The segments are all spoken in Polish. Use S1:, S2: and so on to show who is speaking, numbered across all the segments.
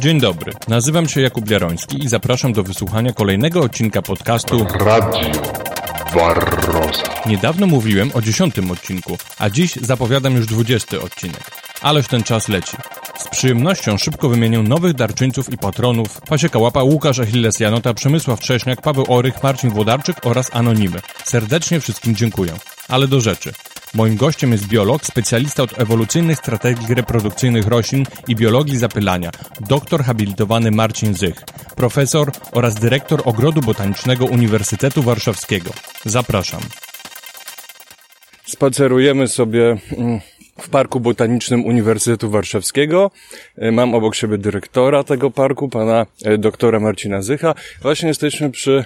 S1: Dzień dobry, nazywam się Jakub Jaroński i zapraszam do wysłuchania kolejnego odcinka podcastu
S2: Radio Barroza.
S1: Niedawno mówiłem o dziesiątym odcinku, a dziś zapowiadam już dwudziesty odcinek. Ależ ten czas leci. Z przyjemnością szybko wymienię nowych darczyńców i patronów Pasieka Łapa, Łukasz Achilles Janota, Przemysław Trześniak, Paweł Orych, Marcin Włodarczyk oraz Anonimy. Serdecznie wszystkim dziękuję. Ale do rzeczy. Moim gościem jest biolog, specjalista od ewolucyjnych strategii reprodukcyjnych roślin i biologii zapylania, doktor habilitowany Marcin Zych, profesor oraz dyrektor Ogrodu Botanicznego Uniwersytetu Warszawskiego. Zapraszam.
S3: Spacerujemy sobie mm, w Parku Botanicznym Uniwersytetu Warszawskiego. E, Mam obok siebie dyrektora tego parku, pana e, doktora Marcina Zycha. Właśnie jesteśmy przy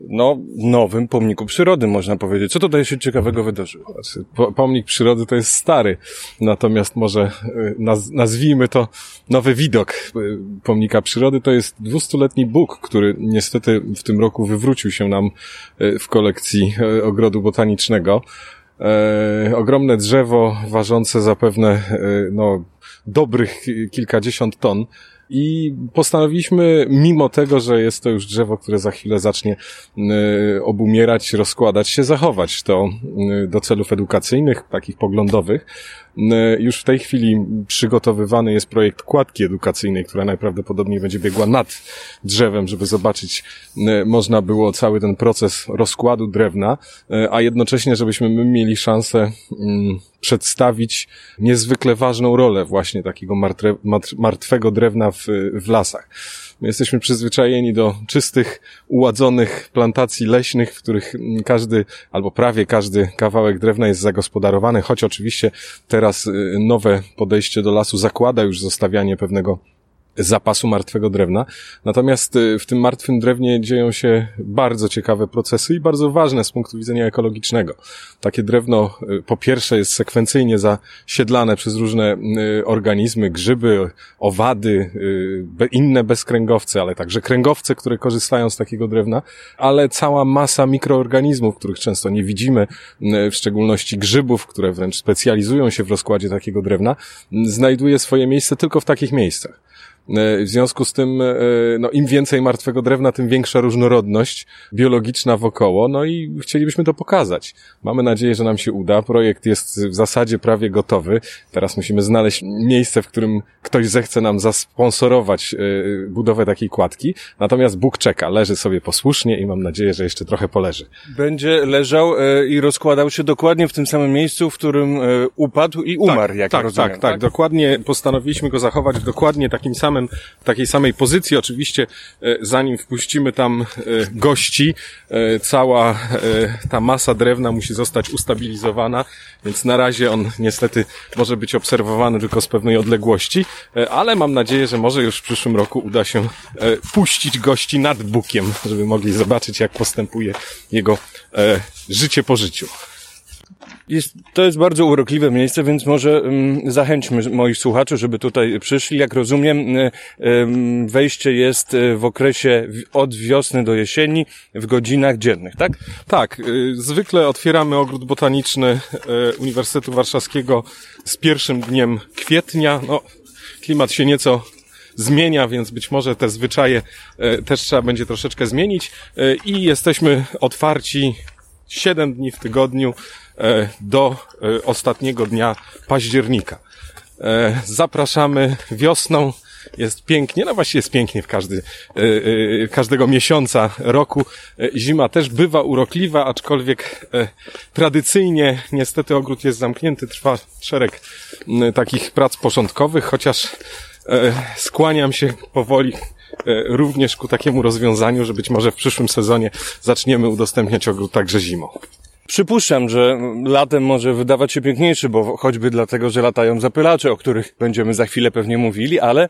S3: no, nowym pomniku przyrody, można powiedzieć. Co tutaj się ciekawego wydarzyło?
S4: Znaczy, po- pomnik przyrody to jest stary, natomiast może y, naz, nazwijmy to nowy widok y, pomnika przyrody. To jest dwustuletni Bóg, który niestety w tym roku wywrócił się nam y, w kolekcji ogrodu botanicznego. E, ogromne drzewo ważące zapewne no, dobrych ki- kilkadziesiąt ton. I postanowiliśmy, mimo tego, że jest to już drzewo, które za chwilę zacznie y, obumierać, rozkładać się, zachować to y, do celów edukacyjnych, takich poglądowych. Już w tej chwili przygotowywany jest projekt kładki edukacyjnej, która najprawdopodobniej będzie biegła nad drzewem, żeby zobaczyć, można było cały ten proces rozkładu drewna, y, a jednocześnie, żebyśmy my mieli szansę mm, przedstawić niezwykle ważną rolę właśnie takiego martwego drewna w, w lasach. My jesteśmy przyzwyczajeni do czystych, uładzonych plantacji leśnych, w których każdy, albo prawie każdy kawałek drewna jest zagospodarowany, choć oczywiście teraz y, nowe podejście do lasu zakłada już zostawianie pewnego zapasu martwego drewna. Natomiast y, w tym martwym drewnie dzieją się bardzo ciekawe procesy i bardzo ważne z punktu widzenia ekologicznego. Takie drewno y, po pierwsze jest sekwencyjnie zasiedlane przez różne y, organizmy, grzyby, owady, inne bezkręgowce, ale także kręgowce, które korzystają z takiego drewna, ale cała masa mikroorganizmów, których często nie widzimy, w szczególności grzybów, które wręcz specjalizują się w rozkładzie takiego drewna, znajduje swoje miejsce tylko w takich miejscach. E, W związku z tym, e, no, im więcej martwego drewna, tym większa różnorodność biologiczna wokoło, no i chcielibyśmy to pokazać. Mamy nadzieję, że nam się uda. Projekt jest w zasadzie prawie gotowy. Teraz musimy znaleźć miejsce, w którym ktoś zechce nam zasponsorować e, budowę takiej kładki. Natomiast Bóg czeka, leży sobie posłusznie i mam nadzieję, że jeszcze trochę poleży.
S3: Będzie leżał i rozkładał się dokładnie w tym samym miejscu, w którym upadł i umarł, jak
S4: tak,
S3: rozumiem.
S4: tak, tak, Dokładnie postanowiliśmy go zachować w dokładnie takim samym, takiej samej pozycji. Oczywiście, e, zanim wpuścimy tam e, gości, e, cała ta masa drewna musi zostać ustabilizowana, więc na razie on niestety może być obserwowany tylko z pewnej odległości, ale mam nadzieję, że może już w przyszłym roku uda się puścić gości nad bukiem, żeby mogli zobaczyć, jak postępuje jego życie po życiu.
S3: Jest, to jest bardzo urokliwe miejsce, więc może mm, zachęćmy moich słuchaczy, żeby tutaj przyszli. Jak rozumiem, ym, wejście jest y, w okresie od wiosny do jesieni w godzinach dziennych, tak?
S4: Tak, y, zwykle otwieramy ogród botaniczny Uniwersytetu Warszawskiego z pierwszym dniem kwietnia. No, klimat się nieco zmienia, więc być może te zwyczaje też trzeba będzie troszeczkę zmienić i jesteśmy otwarci 7 dni w tygodniu y, do y, ostatniego dnia października. E, Zapraszamy wiosną. Jest pięknie, no właściwie jest pięknie w każdy, e, e, każdego miesiąca roku. E, Zima też bywa urokliwa, aczkolwiek e, tradycyjnie niestety ogród jest zamknięty, trwa szereg takich prac porządkowych, chociaż e, skłaniam się powoli e, również ku takiemu rozwiązaniu, że być może w przyszłym sezonie zaczniemy udostępniać ogród także zimą.
S3: Przypuszczam, że latem może wydawać się piękniejszy, bo choćby dlatego, że latają zapylacze, o których będziemy za chwilę pewnie mówili, ale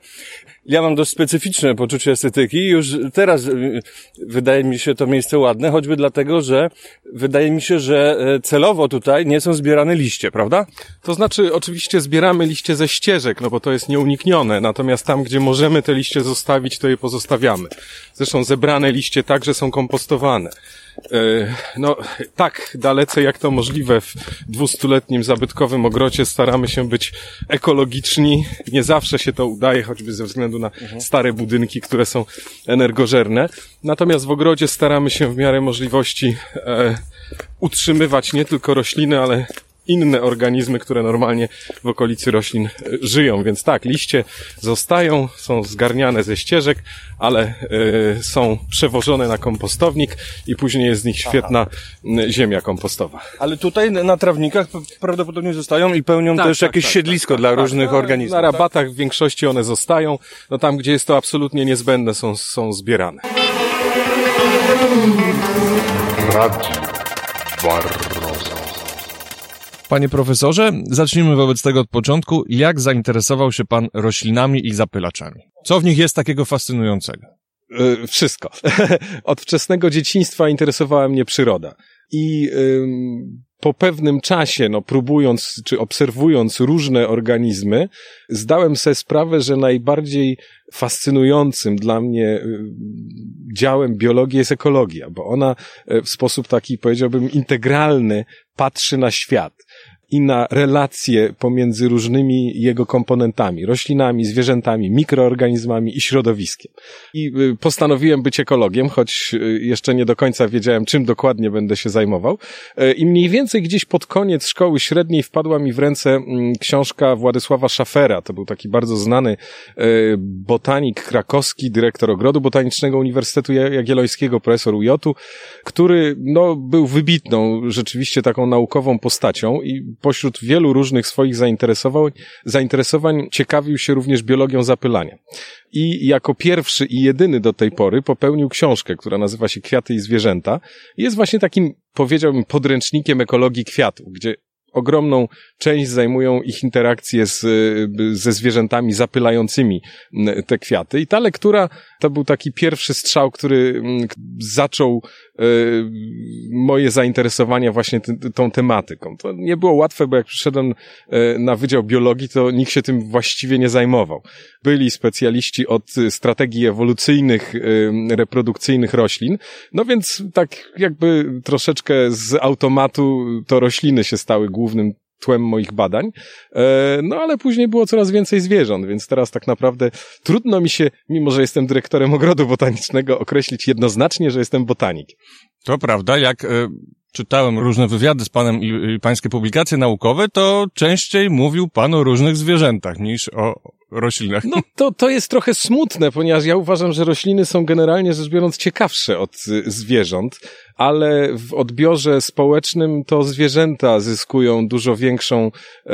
S3: ja mam dość specyficzne poczucie estetyki i już teraz y, wydaje mi się to miejsce ładne, choćby dlatego, że wydaje mi się, że e, celowo tutaj nie są zbierane liście, prawda?
S4: To znaczy, oczywiście zbieramy liście ze ścieżek, no bo to jest nieuniknione, natomiast tam, gdzie możemy te liście zostawić, to je pozostawiamy. Zresztą zebrane liście także są kompostowane. E, No, tak dalece jak to możliwe w dwustuletnim zabytkowym ogrodzie staramy się być ekologiczni. Nie zawsze się to udaje, choćby ze względu względu na stare budynki, które są energożerne. Natomiast w ogrodzie staramy się w miarę możliwości e, utrzymywać nie tylko rośliny, ale inne organizmy, które normalnie w okolicy roślin e, żyją. Więc tak, liście zostają, są zgarniane ze ścieżek, ale e, są przewożone na kompostownik i później jest z nich świetna m, ziemia kompostowa.
S3: Ale tutaj na trawnikach prawdopodobnie zostają i pełnią
S4: Tak,
S3: też
S4: tak,
S3: jakieś
S4: tak,
S3: siedlisko
S4: tak,
S3: dla
S4: tak,
S3: różnych
S4: tak.
S3: organizmów.
S4: Na rabatach w większości one zostają. No tam, gdzie jest to absolutnie niezbędne, są, są zbierane.
S2: Radio Barroso.
S1: Panie profesorze, zacznijmy wobec tego od początku. Jak zainteresował się pan roślinami i zapylaczami? Co w nich jest takiego fascynującego?
S4: E, Wszystko. Od wczesnego dzieciństwa interesowała mnie przyroda. I po pewnym czasie, no, próbując czy obserwując różne organizmy, zdałem sobie sprawę, że najbardziej fascynującym dla mnie działem biologii jest ekologia, bo ona e, w sposób taki, powiedziałbym, integralny patrzy na świat i na relacje pomiędzy różnymi jego komponentami, roślinami, zwierzętami, mikroorganizmami i środowiskiem. I y, postanowiłem być ekologiem, choć y, jeszcze nie do końca wiedziałem, czym dokładnie będę się zajmował. E, I mniej więcej gdzieś pod koniec szkoły średniej wpadła mi w ręce mm, książka Władysława Szafera. To był taki bardzo znany e, botanik krakowski, dyrektor Ogrodu Botanicznego Uniwersytetu Ja- Jagiellońskiego, profesor UJ-u, który no, był wybitną, rzeczywiście taką naukową postacią i pośród wielu różnych swoich zainteresowań, zainteresowań ciekawił się również biologią zapylania. I jako pierwszy i jedyny do tej pory popełnił książkę, która nazywa się Kwiaty i zwierzęta. Jest właśnie takim, powiedziałbym, podręcznikiem ekologii kwiatów, gdzie ogromną część zajmują ich interakcje z, ze zwierzętami zapylającymi te kwiaty. I ta lektura to był taki pierwszy strzał, który mm, zaczął e, moje zainteresowania właśnie tą tematyką. To nie było łatwe, bo jak przyszedłem e, na Wydział Biologii, to nikt się tym właściwie nie zajmował. Byli specjaliści od strategii ewolucyjnych, y, reprodukcyjnych roślin, no więc tak jakby troszeczkę z automatu to rośliny się stały głównym tłem moich badań. E, No ale później było coraz więcej zwierząt, więc teraz tak naprawdę trudno mi się, mimo że jestem dyrektorem ogrodu botanicznego, określić jednoznacznie, że jestem botanik.
S1: To prawda, jak e, czytałem różne wywiady z panem i, i pańskie publikacje naukowe, to częściej mówił pan o różnych zwierzętach niż o roślinach.
S4: No to, to jest trochę smutne, ponieważ ja uważam, że rośliny są generalnie rzecz biorąc ciekawsze od y, zwierząt, ale w odbiorze społecznym to zwierzęta zyskują dużo większą e,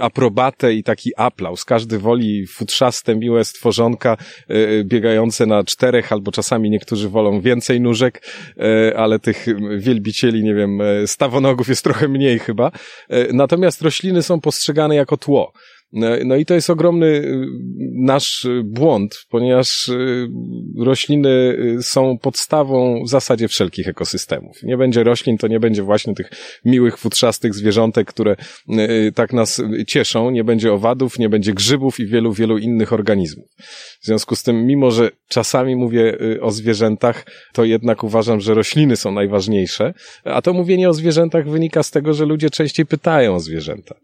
S4: aprobatę i taki aplauz. Każdy woli futrzaste, miłe stworzonka e, biegające na czterech, albo czasami niektórzy wolą więcej nóżek, e, ale tych wielbicieli, nie wiem, e, stawonogów jest trochę mniej chyba. E, natomiast rośliny są postrzegane jako tło. No, no i to jest ogromny y, nasz y, błąd, ponieważ y, rośliny są podstawą w zasadzie wszelkich ekosystemów. Nie będzie roślin, to nie będzie właśnie tych miłych, futrzastych zwierzątek, które tak nas cieszą, nie będzie owadów, nie będzie grzybów i wielu, wielu innych organizmów. W związku z tym, mimo że czasami mówię o zwierzętach, to jednak uważam, że rośliny są najważniejsze, a to mówienie o zwierzętach wynika z tego, że ludzie częściej pytają o zwierzęta.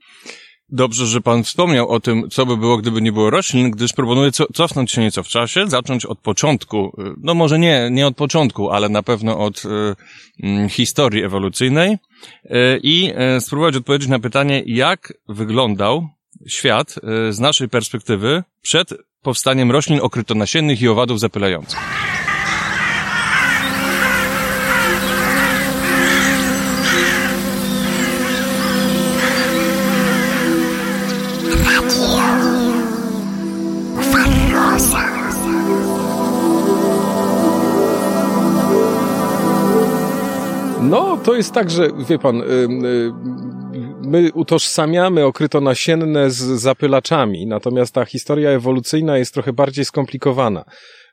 S1: Dobrze, że pan wspomniał o tym, co by było, gdyby nie było roślin, gdyż proponuję co, cofnąć się nieco w czasie, zacząć od początku, y, no może nie, nie od początku, ale na pewno od y, mm, historii ewolucyjnej y, i y, spróbować odpowiedzieć na pytanie, jak wyglądał świat y, z naszej perspektywy przed powstaniem roślin okrytonasiennych i owadów zapylających.
S4: To jest tak, że wie pan, y, my utożsamiamy okrytonasienne z zapylaczami, natomiast ta historia ewolucyjna jest trochę bardziej skomplikowana.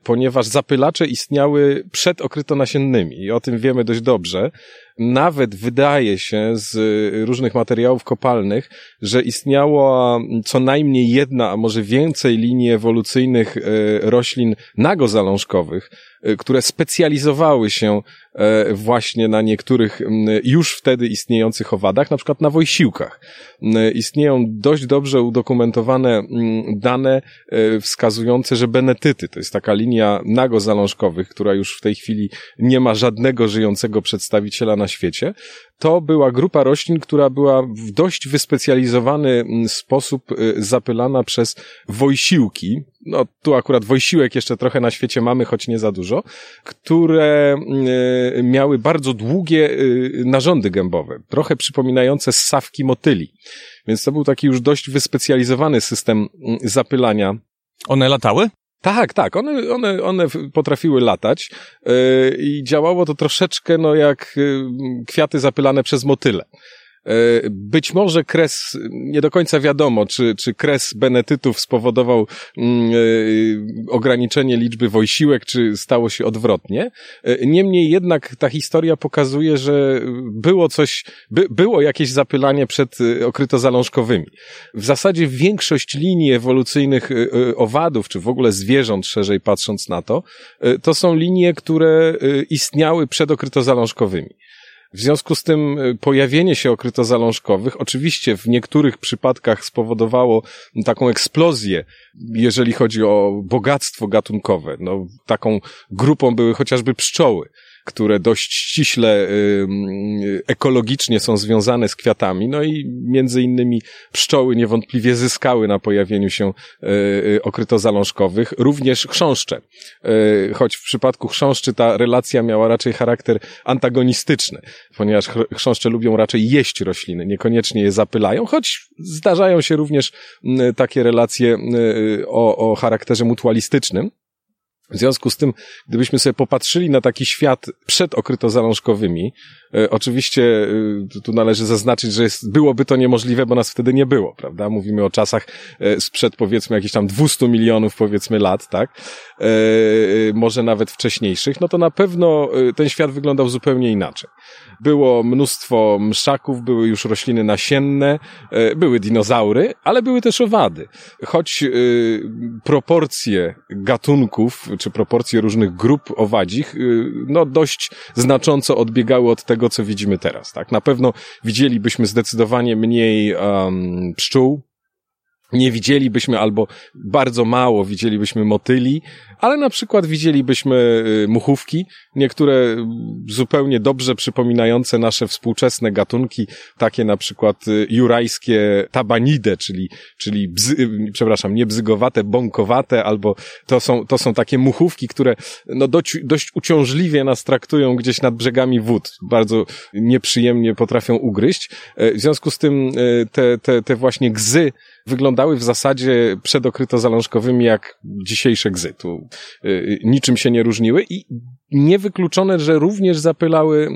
S4: ponieważ zapylacze istniały przed okrytonasiennymi i o tym wiemy dość dobrze. Nawet wydaje się z różnych materiałów kopalnych, że istniała co najmniej jedna, a może więcej linii ewolucyjnych e, roślin nagozalążkowych, które specjalizowały się e, właśnie na niektórych już wtedy istniejących owadach, na przykład na wojsiłkach. Istnieją dość dobrze udokumentowane dane wskazujące, że benetyty, to jest taka linia nagozalążkowych, która już w tej chwili nie ma żadnego żyjącego przedstawiciela na świecie, to była grupa roślin, która była w dość wyspecjalizowany sposób zapylana przez wojsiłki. No, tu akurat wojsiłek jeszcze trochę na świecie mamy, choć nie za dużo, które y, miały bardzo długie y, narządy gębowe, trochę przypominające ssawki motyli. Więc to był taki już dość wyspecjalizowany system mm, zapylania
S1: one latały?
S4: Tak, tak, one, one, one potrafiły latać yy, i działało to troszeczkę no jak yy, kwiaty zapylane przez motyle. E, być może kres, nie do końca wiadomo, czy, czy kres benetytów spowodował mm, e, ograniczenie liczby wojsiłek, czy stało się odwrotnie. E, niemniej jednak ta historia pokazuje, że było coś, by, było jakieś zapylanie przed okrytozalążkowymi. W zasadzie większość linii ewolucyjnych owadów, czy w ogóle zwierząt, szerzej patrząc na to, to są linie, które istniały przed okrytozalążkowymi. W związku z tym y, pojawienie się okrytozalążkowych oczywiście w niektórych przypadkach spowodowało taką eksplozję, jeżeli chodzi o bogactwo gatunkowe. No, taką grupą były chociażby pszczoły które dość ściśle ekologicznie są związane z kwiatami. No i między innymi pszczoły niewątpliwie zyskały na pojawieniu się e, e, okrytozalążkowych, również chrząszcze. E, choć w przypadku chrząszczy ta relacja miała raczej charakter antagonistyczny, ponieważ chrząszcze lubią raczej jeść rośliny, niekoniecznie je zapylają, choć zdarzają się również takie relacje o, o charakterze mutualistycznym. W związku z tym, gdybyśmy sobie popatrzyli na taki świat przed okrytozalążkowymi, e, oczywiście e, tu należy zaznaczyć, że jest, byłoby to niemożliwe, bo nas wtedy nie było, prawda? Mówimy o czasach e, sprzed powiedzmy jakichś tam 200 milionów powiedzmy lat, tak? Może nawet wcześniejszych, no to na pewno ten świat wyglądał zupełnie inaczej. Było mnóstwo mszaków, były już rośliny nasienne, e, były dinozaury, ale były też owady. Choć proporcje gatunków, czy proporcje różnych grup owadzich, no dość znacząco odbiegały od tego, co widzimy teraz, tak? Na pewno widzielibyśmy zdecydowanie mniej um, pszczół, nie widzielibyśmy albo bardzo mało widzielibyśmy motyli, ale na przykład widzielibyśmy y, muchówki, niektóre zupełnie dobrze przypominające nasze współczesne gatunki, takie na przykład y, jurajskie tabanidę, czyli, czyli bzy, y, przepraszam, nie bzygowate, bąkowate, albo to są, to są takie muchówki, które no dość, dość uciążliwie nas traktują gdzieś nad brzegami wód. Bardzo nieprzyjemnie potrafią ugryźć. W związku z tym te, te, te właśnie gzy wyglądały w zasadzie przedokryto zalążkowymi jak dzisiejsze gzy. Tu y, niczym się nie różniły i niewykluczone, że również zapylały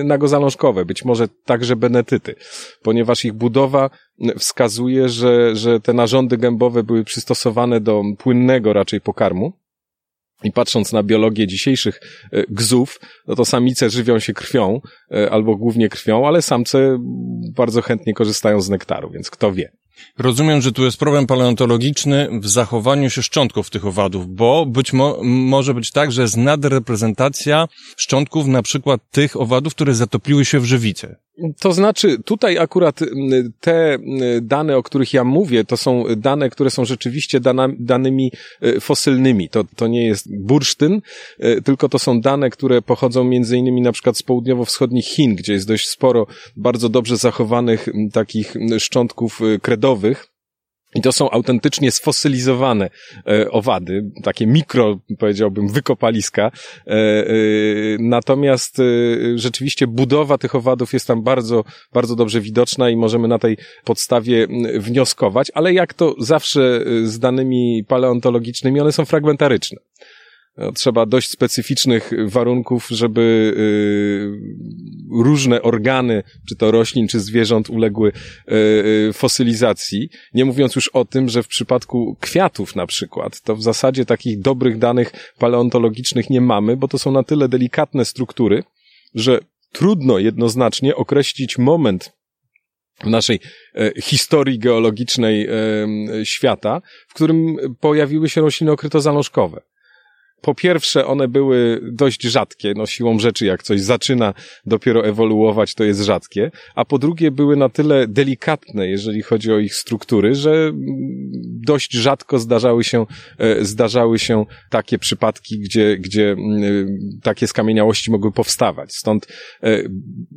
S4: y, nagozalążkowe, być może także benetyty, ponieważ ich budowa wskazuje, że, że te narządy gębowe były przystosowane do płynnego raczej pokarmu. I patrząc na biologię dzisiejszych y, gzów, no to samice żywią się krwią, albo głównie krwią, ale samce bardzo chętnie korzystają z nektaru, więc kto wie.
S1: Rozumiem, że tu jest problem paleontologiczny w zachowaniu się szczątków tych owadów, bo być mo może być tak, że jest nadreprezentacja szczątków na przykład tych owadów, które zatopiły się w żywicy.
S4: To znaczy, tutaj akurat te dane, o których ja mówię, to są dane, które są rzeczywiście dana, danymi e, fosylnymi. To, to nie jest bursztyn, e, tylko to są dane, które pochodzą między innymi na przykład z południowo-wschodnich Chin, gdzie jest dość sporo bardzo dobrze zachowanych takich szczątków e, kredowych. I to są autentycznie sfosylizowane e, owady, takie mikro, powiedziałbym, wykopaliska. E, e, natomiast e, rzeczywiście budowa tych owadów jest tam bardzo, bardzo dobrze widoczna i możemy na tej podstawie wnioskować, ale jak to zawsze e, z danymi paleontologicznymi, one są fragmentaryczne. No, trzeba dość specyficznych warunków, żeby y, różne organy, czy to roślin, czy zwierząt uległy y, y, fosylizacji. Nie mówiąc już o tym, że w przypadku kwiatów na przykład, to w zasadzie takich dobrych danych paleontologicznych nie mamy, bo to są na tyle delikatne struktury, że trudno jednoznacznie określić moment w naszej e, historii geologicznej e, świata, w którym pojawiły się rośliny okrytozalążkowe po pierwsze, one były dość rzadkie, no siłą rzeczy, jak coś zaczyna dopiero ewoluować, to jest rzadkie, a po drugie były na tyle delikatne, jeżeli chodzi o ich struktury, że dość rzadko zdarzały się, e, zdarzały się takie przypadki, gdzie, gdzie takie skamieniałości mogły powstawać. Stąd e,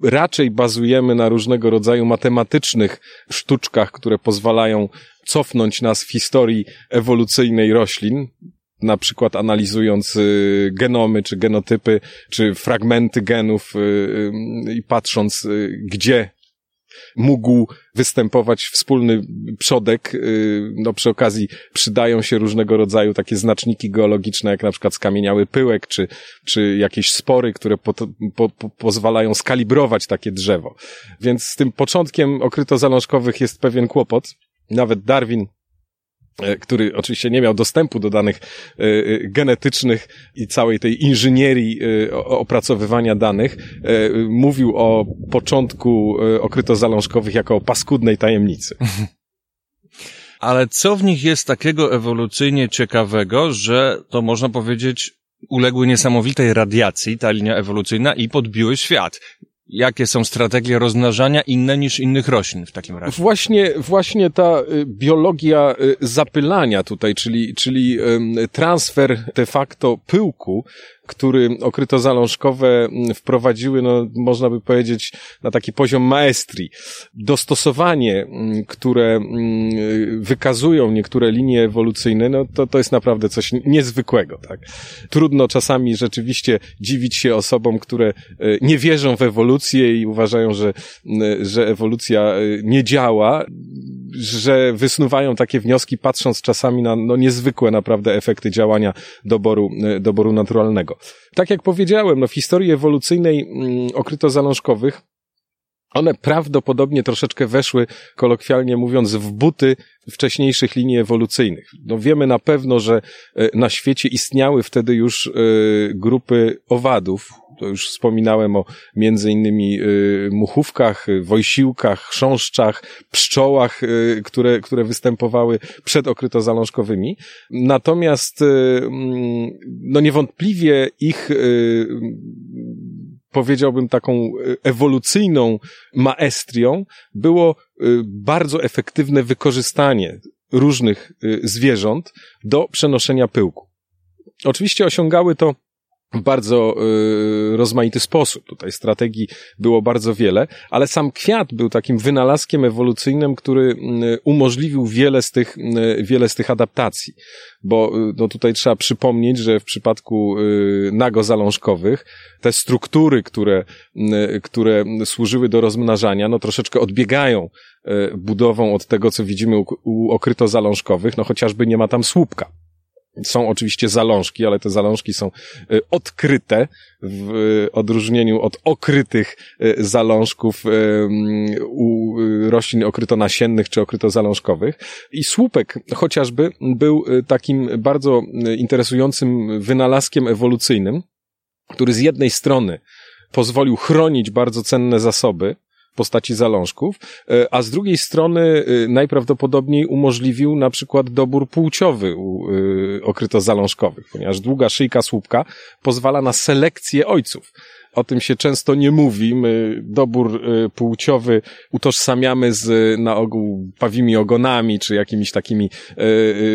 S4: raczej bazujemy na różnego rodzaju matematycznych sztuczkach, które pozwalają cofnąć nas w historii ewolucyjnej roślin, na przykład analizując y, genomy, czy genotypy, czy fragmenty genów y, y, i patrząc, gdzie mógł występować wspólny przodek. No przy okazji przydają się różnego rodzaju takie znaczniki geologiczne, jak na przykład skamieniały pyłek, czy, czy jakieś spory, które po, po, po, pozwalają skalibrować takie drzewo. Więc z tym początkiem okrytozalążkowych jest pewien kłopot. Nawet Darwin który oczywiście nie miał dostępu do danych e, e, genetycznych i całej tej inżynierii opracowywania danych, mówił o początku okrytozalążkowych jako o paskudnej tajemnicy.
S1: Ale co w nich jest takiego ewolucyjnie ciekawego, że to można powiedzieć uległy niesamowitej radiacji, ta linia ewolucyjna i podbiły świat. Jakie są strategie rozmnażania inne niż innych roślin w takim razie?
S4: Właśnie, właśnie ta y, biologia y, zapylania tutaj, czyli, czyli transfer de facto pyłku który okrytozalążkowe mm, wprowadziły, no, można by powiedzieć, na taki poziom maestrii. Dostosowanie, mm, które mm, wykazują niektóre linie ewolucyjne, no to, to jest naprawdę coś niezwykłego, tak. Trudno czasami rzeczywiście dziwić się osobom, które e, nie wierzą w ewolucję i uważają, że, że ewolucja e, nie działa, że wysnuwają takie wnioski, patrząc czasami na no, niezwykłe naprawdę efekty działania doboru, e, doboru naturalnego. Tak jak powiedziałem, no, w historii ewolucyjnej mm, okrytozalążkowych one prawdopodobnie troszeczkę weszły, kolokwialnie mówiąc, w buty wcześniejszych linii ewolucyjnych. No wiemy na pewno, że e, na świecie istniały wtedy już e, grupy owadów, to już wspominałem o między innymi y, muchówkach, wojsiłkach, chrząszczach, pszczołach, które, które występowały przed okrytozalążkowymi. Natomiast mm, no niewątpliwie ich powiedziałbym taką ewolucyjną maestrią było bardzo efektywne wykorzystanie różnych zwierząt do przenoszenia pyłku. Oczywiście osiągały to bardzo y, rozmaity sposób. Tutaj strategii było bardzo wiele, ale sam kwiat był takim wynalazkiem ewolucyjnym, który y, umożliwił wiele z tych, y, wiele z tych adaptacji. Bo y, no, tutaj trzeba przypomnieć, że w przypadku y, nagozalążkowych te struktury, które, y, które służyły do rozmnażania, no troszeczkę odbiegają budową od tego, co widzimy u, u okrytozalążkowych, no chociażby nie ma tam słupka. Są oczywiście zalążki, ale te zalążki są y, odkryte w odróżnieniu od okrytych y, zalążków y, u roślin okrytonasiennych czy okrytozalążkowych. I słupek chociażby był takim bardzo interesującym wynalazkiem ewolucyjnym, który z jednej strony pozwolił chronić bardzo cenne zasoby, postaci zalążków, e, a z drugiej strony e, najprawdopodobniej umożliwił na przykład dobór płciowy u e, okrytozalążkowych, ponieważ długa szyjka słupka pozwala na selekcję ojców. O tym się często nie mówi. My dobór płciowy utożsamiamy z na ogół pawimi ogonami, czy jakimiś takimi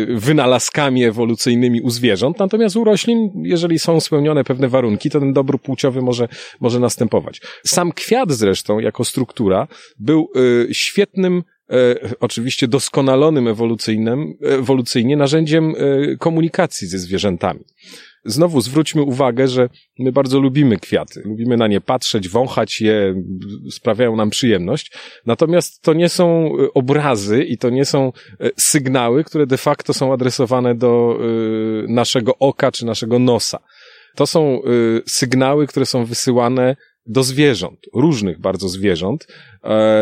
S4: wynalazkami ewolucyjnymi u zwierząt. Natomiast u roślin, jeżeli są spełnione pewne warunki, to ten dobór płciowy może, może następować. Sam kwiat zresztą, jako struktura, był świetnym oczywiście doskonalonym ewolucyjnym, ewolucyjnie narzędziem komunikacji ze zwierzętami. Znowu zwróćmy uwagę, że my bardzo lubimy kwiaty. Lubimy na nie patrzeć, wąchać je, sprawiają nam przyjemność. Natomiast to nie są y, obrazy i to nie są y, sygnały, które de facto są adresowane do y, naszego oka czy naszego nosa. To są sygnały, które są wysyłane do zwierząt, różnych bardzo zwierząt,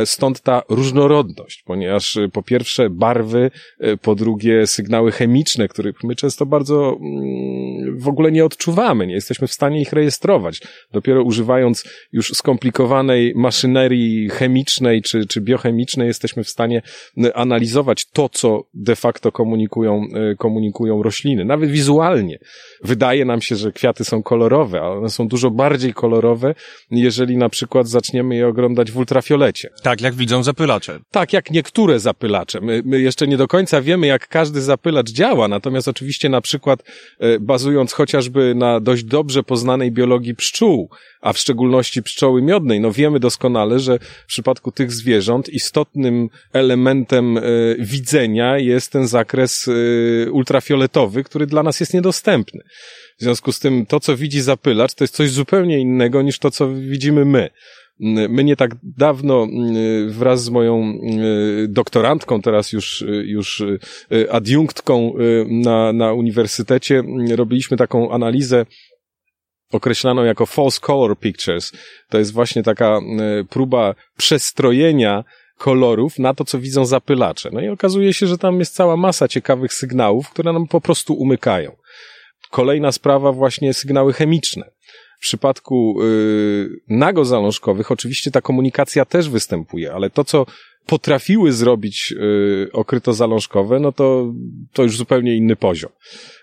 S4: stąd ta różnorodność, ponieważ e, po pierwsze barwy, e, po drugie sygnały chemiczne, których my często bardzo mm, w ogóle nie odczuwamy, nie jesteśmy w stanie ich rejestrować. Dopiero używając już skomplikowanej maszynerii chemicznej czy, czy biochemicznej jesteśmy w stanie analizować to, co de facto komunikują, komunikują rośliny. Nawet wizualnie. Wydaje nam się, że kwiaty są kolorowe, ale one są dużo bardziej kolorowe, jeżeli na przykład zaczniemy je oglądać w ultrafiolecie
S1: tak, jak widzą zapylacze.
S4: Tak, jak niektóre zapylacze. My, my jeszcze nie do końca wiemy, jak każdy zapylacz działa, natomiast oczywiście na przykład e, bazując chociażby na dość dobrze poznanej biologii pszczół, a w szczególności pszczoły miodnej, no wiemy doskonale, że w przypadku tych zwierząt istotnym elementem e, widzenia jest ten zakres e, ultrafioletowy, który dla nas jest niedostępny. W związku z tym to, co widzi zapylacz, to jest coś zupełnie innego niż to, co widzimy my. My nie tak dawno wraz z moją doktorantką, teraz już, już adiunktką na, na uniwersytecie, robiliśmy taką analizę określaną jako false color pictures. To jest właśnie taka próba przestrojenia kolorów na to, co widzą zapylacze. No i okazuje się, że tam jest cała masa ciekawych sygnałów, które nam po prostu umykają. Kolejna sprawa właśnie sygnały chemiczne. W przypadku yy, nagozalążkowych oczywiście ta komunikacja też występuje, ale to, co potrafiły zrobić yy, okrytozalążkowe, no to, to już zupełnie inny poziom.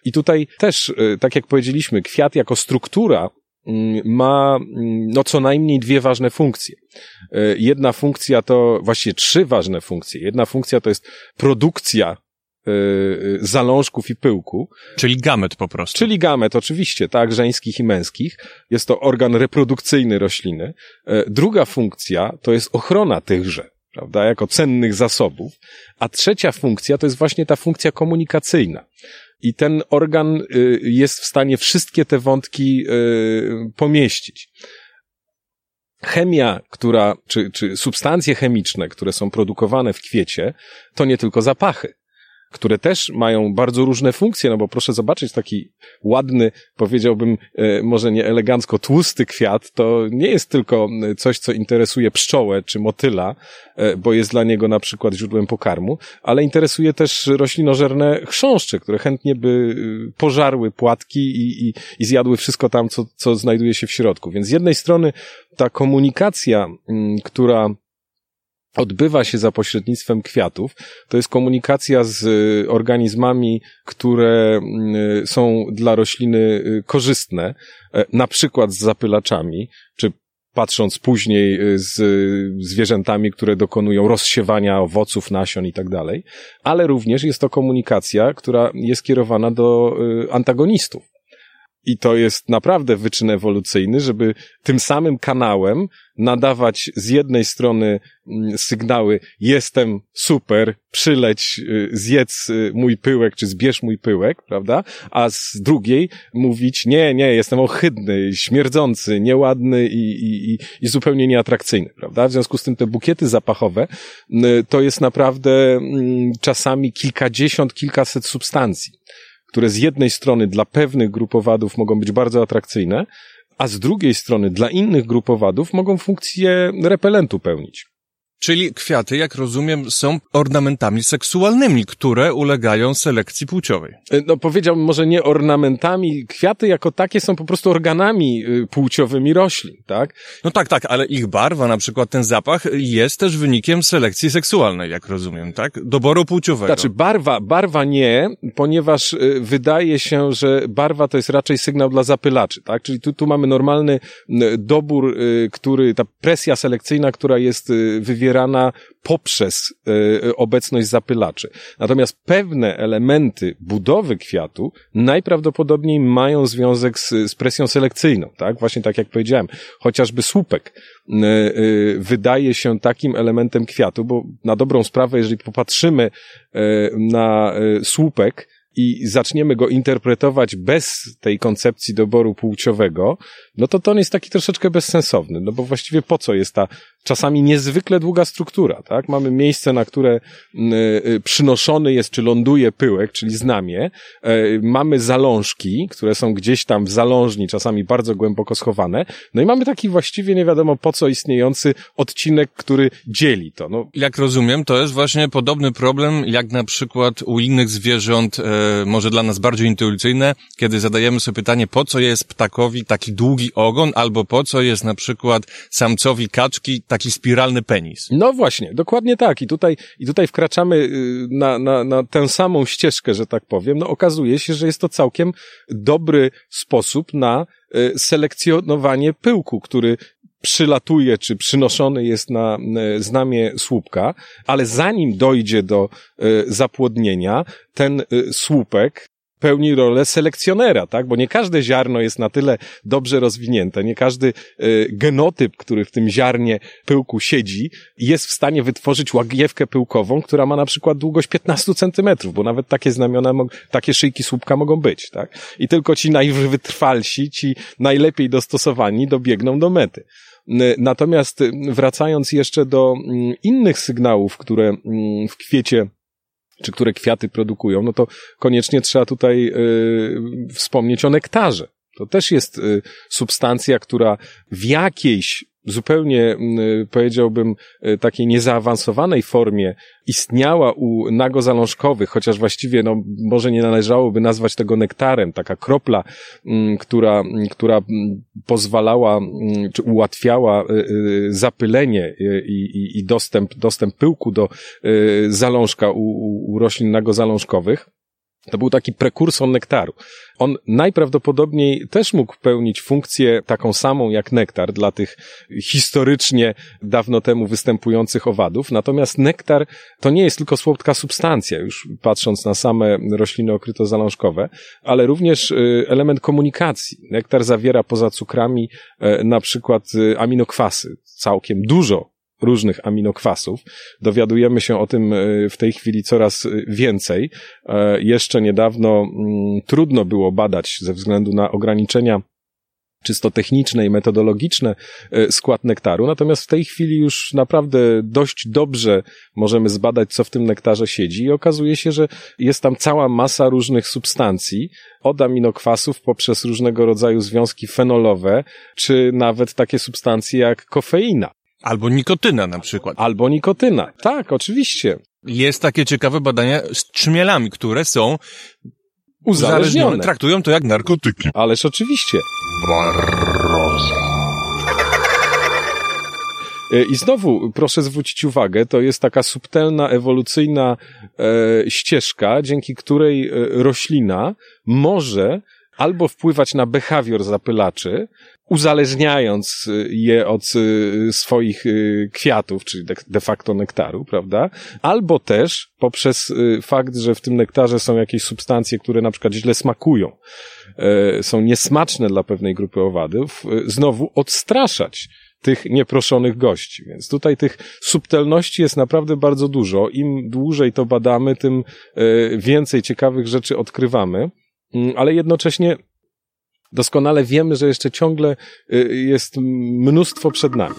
S4: I tutaj też, yy, tak jak powiedzieliśmy, kwiat jako struktura mm, ma mm, no co najmniej dwie ważne funkcje. Y, jedna funkcja to właściwie trzy ważne funkcje. Jedna funkcja to jest produkcja Y, y, zalążków i pyłku.
S1: Czyli gamet po prostu.
S4: Czyli gamet, oczywiście, tak, żeńskich i męskich. Jest to organ reprodukcyjny rośliny. Y, druga funkcja to jest ochrona tychże, prawda, jako cennych zasobów. A trzecia funkcja to jest właśnie ta funkcja komunikacyjna. I ten organ jest w stanie wszystkie te wątki pomieścić chemia, która, czy, czy substancje chemiczne, które są produkowane w kwiecie, to nie tylko zapachy które też mają bardzo różne funkcje, no bo proszę zobaczyć taki ładny, powiedziałbym e, może nie elegancko tłusty kwiat, to nie jest tylko coś, co interesuje pszczołę czy motyla, e, bo jest dla niego na przykład źródłem pokarmu, ale interesuje też roślinożerne chrząszcze, które chętnie by e, pożarły płatki i, i, i zjadły wszystko tam, co, co znajduje się w środku. Więc z jednej strony ta komunikacja, która odbywa się za pośrednictwem kwiatów. To jest komunikacja z y, organizmami, które y, są dla rośliny y, korzystne, e, na przykład z zapylaczami, czy patrząc później z zwierzętami, które dokonują rozsiewania owoców, nasion i tak dalej, ale również jest to komunikacja, która jest kierowana do antagonistów. I to jest naprawdę wyczyn ewolucyjny, żeby tym samym kanałem nadawać z jednej strony mm, sygnały jestem super, przyleć, y, zjedz y, mój pyłek, czy zbierz mój pyłek, prawda? A z drugiej mówić nie, nie, jestem ohydny, śmierdzący, nieładny i, i, i zupełnie nieatrakcyjny, prawda? W związku z tym te bukiety zapachowe y, to jest naprawdę mm, czasami kilkadziesiąt, kilkaset substancji które z jednej strony dla pewnych grupowadów mogą być bardzo atrakcyjne, a z drugiej strony dla innych grupowadów mogą funkcję repelentu pełnić.
S1: Czyli kwiaty, jak rozumiem, są ornamentami seksualnymi, które ulegają selekcji płciowej.
S4: E, no powiedziałbym może nie ornamentami, kwiaty jako takie są po prostu organami y, płciowymi roślin, tak?
S1: No tak, tak, ale ich barwa, na przykład ten zapach, jest też wynikiem selekcji seksualnej, jak rozumiem, tak? Doboru płciowego.
S4: Znaczy barwa, barwa nie, ponieważ y, wydaje się, że barwa to jest raczej sygnał dla zapylaczy, tak? Czyli tu, tu mamy normalny dobór, y, który, ta presja selekcyjna, która jest wywierana wywierana poprzez y, obecność zapylaczy. Natomiast pewne elementy budowy kwiatu najprawdopodobniej mają związek z, z presją selekcyjną, tak? Właśnie tak jak powiedziałem, chociażby słupek y, y, wydaje się takim elementem kwiatu, bo na dobrą sprawę, jeżeli popatrzymy na słupek, i zaczniemy go interpretować bez tej koncepcji doboru płciowego, no to to on jest taki troszeczkę bezsensowny, no bo właściwie po co jest ta czasami niezwykle długa struktura, tak? Mamy miejsce, na które y, y, przynoszony jest czy ląduje pyłek, czyli znamie, y, mamy zalążki, które są gdzieś tam w zalążni, czasami bardzo głęboko schowane, no i mamy taki właściwie nie wiadomo po co istniejący odcinek, który dzieli to. No,
S1: Jak rozumiem, to jest właśnie podobny problem, jak na przykład u innych zwierząt, e, może dla nas bardziej intuicyjne, kiedy zadajemy sobie pytanie, po co jest ptakowi taki długi ogon, albo po co jest na przykład samcowi kaczki taki spiralny penis.
S4: No właśnie, dokładnie tak. I tutaj, i tutaj wkraczamy y, na, na, na tę samą ścieżkę, że tak powiem. No okazuje się, że jest to całkiem dobry sposób na y, selekcjonowanie pyłku, który przylatuje, czy przynoszony jest na y, znamie słupka, ale zanim dojdzie do zapłodnienia, ten słupek pełni rolę selekcjonera, tak? Bo nie każde ziarno jest na tyle dobrze rozwinięte, nie każdy y, genotyp, który w tym ziarnie pyłku siedzi, jest w stanie wytworzyć łagiewkę pyłkową, która ma na przykład długość 15 centymetrów, bo nawet takie znamiona, takie szyjki słupka mogą być, tak? I tylko ci najwytrwalsi, ci najlepiej dostosowani dobiegną do mety. Natomiast wracając jeszcze do mm, innych sygnałów, które mm, w kwiecie czy które kwiaty produkują, no to koniecznie trzeba tutaj y, wspomnieć o nektarze. To też jest y, substancja, która w jakiejś zupełnie, powiedziałbym, y, takiej niezaawansowanej formie istniała u nagozalążkowych, chociaż właściwie, no, może nie należałoby nazwać tego nektarem, taka kropla, która, która pozwalała, czy ułatwiała zapylenie i, i, i dostęp, dostęp pyłku do zalążka u, u roślin nagozalążkowych. To był taki prekursor nektaru. On najprawdopodobniej też mógł pełnić funkcję taką samą jak nektar dla tych historycznie dawno temu występujących owadów. Natomiast nektar to nie jest tylko słodka substancja, już patrząc na same rośliny okrytozalążkowe, ale również y, element komunikacji. Nektar zawiera poza cukrami y, na przykład y, aminokwasy. Całkiem dużo różnych aminokwasów. Dowiadujemy się o tym e, w tej chwili coraz e, więcej. E, jeszcze niedawno mm, trudno było badać ze względu na ograniczenia czysto techniczne i metodologiczne skład nektaru, natomiast w tej chwili już naprawdę dość dobrze możemy zbadać, co w tym nektarze siedzi i okazuje się, że jest tam cała masa różnych substancji, od aminokwasów poprzez różnego rodzaju związki fenolowe, czy nawet takie substancje jak kofeina.
S1: Albo nikotyna na przykład.
S4: Albo nikotyna. Tak, oczywiście.
S1: Jest takie ciekawe badania z trzmielami, które są
S4: uzależnione.
S1: Traktują to jak narkotyki.
S4: Ależ oczywiście.
S2: Barroza.
S4: E, I znowu proszę zwrócić uwagę, to jest taka subtelna, ewolucyjna e, ścieżka, dzięki której e, roślina może albo wpływać na behawior zapylaczy, uzależniając y, je od y, swoich y, kwiatów, czyli de facto nektaru, prawda? Albo też poprzez fakt, że w tym nektarze są jakieś substancje, które na przykład źle smakują, są niesmaczne dla pewnej grupy owadów, znowu odstraszać tych nieproszonych gości. Więc tutaj tych subtelności jest naprawdę bardzo dużo. Im dłużej to badamy, tym więcej ciekawych rzeczy odkrywamy. Mm, ale jednocześnie doskonale wiemy, że jeszcze ciągle y, jest mnóstwo przed nami.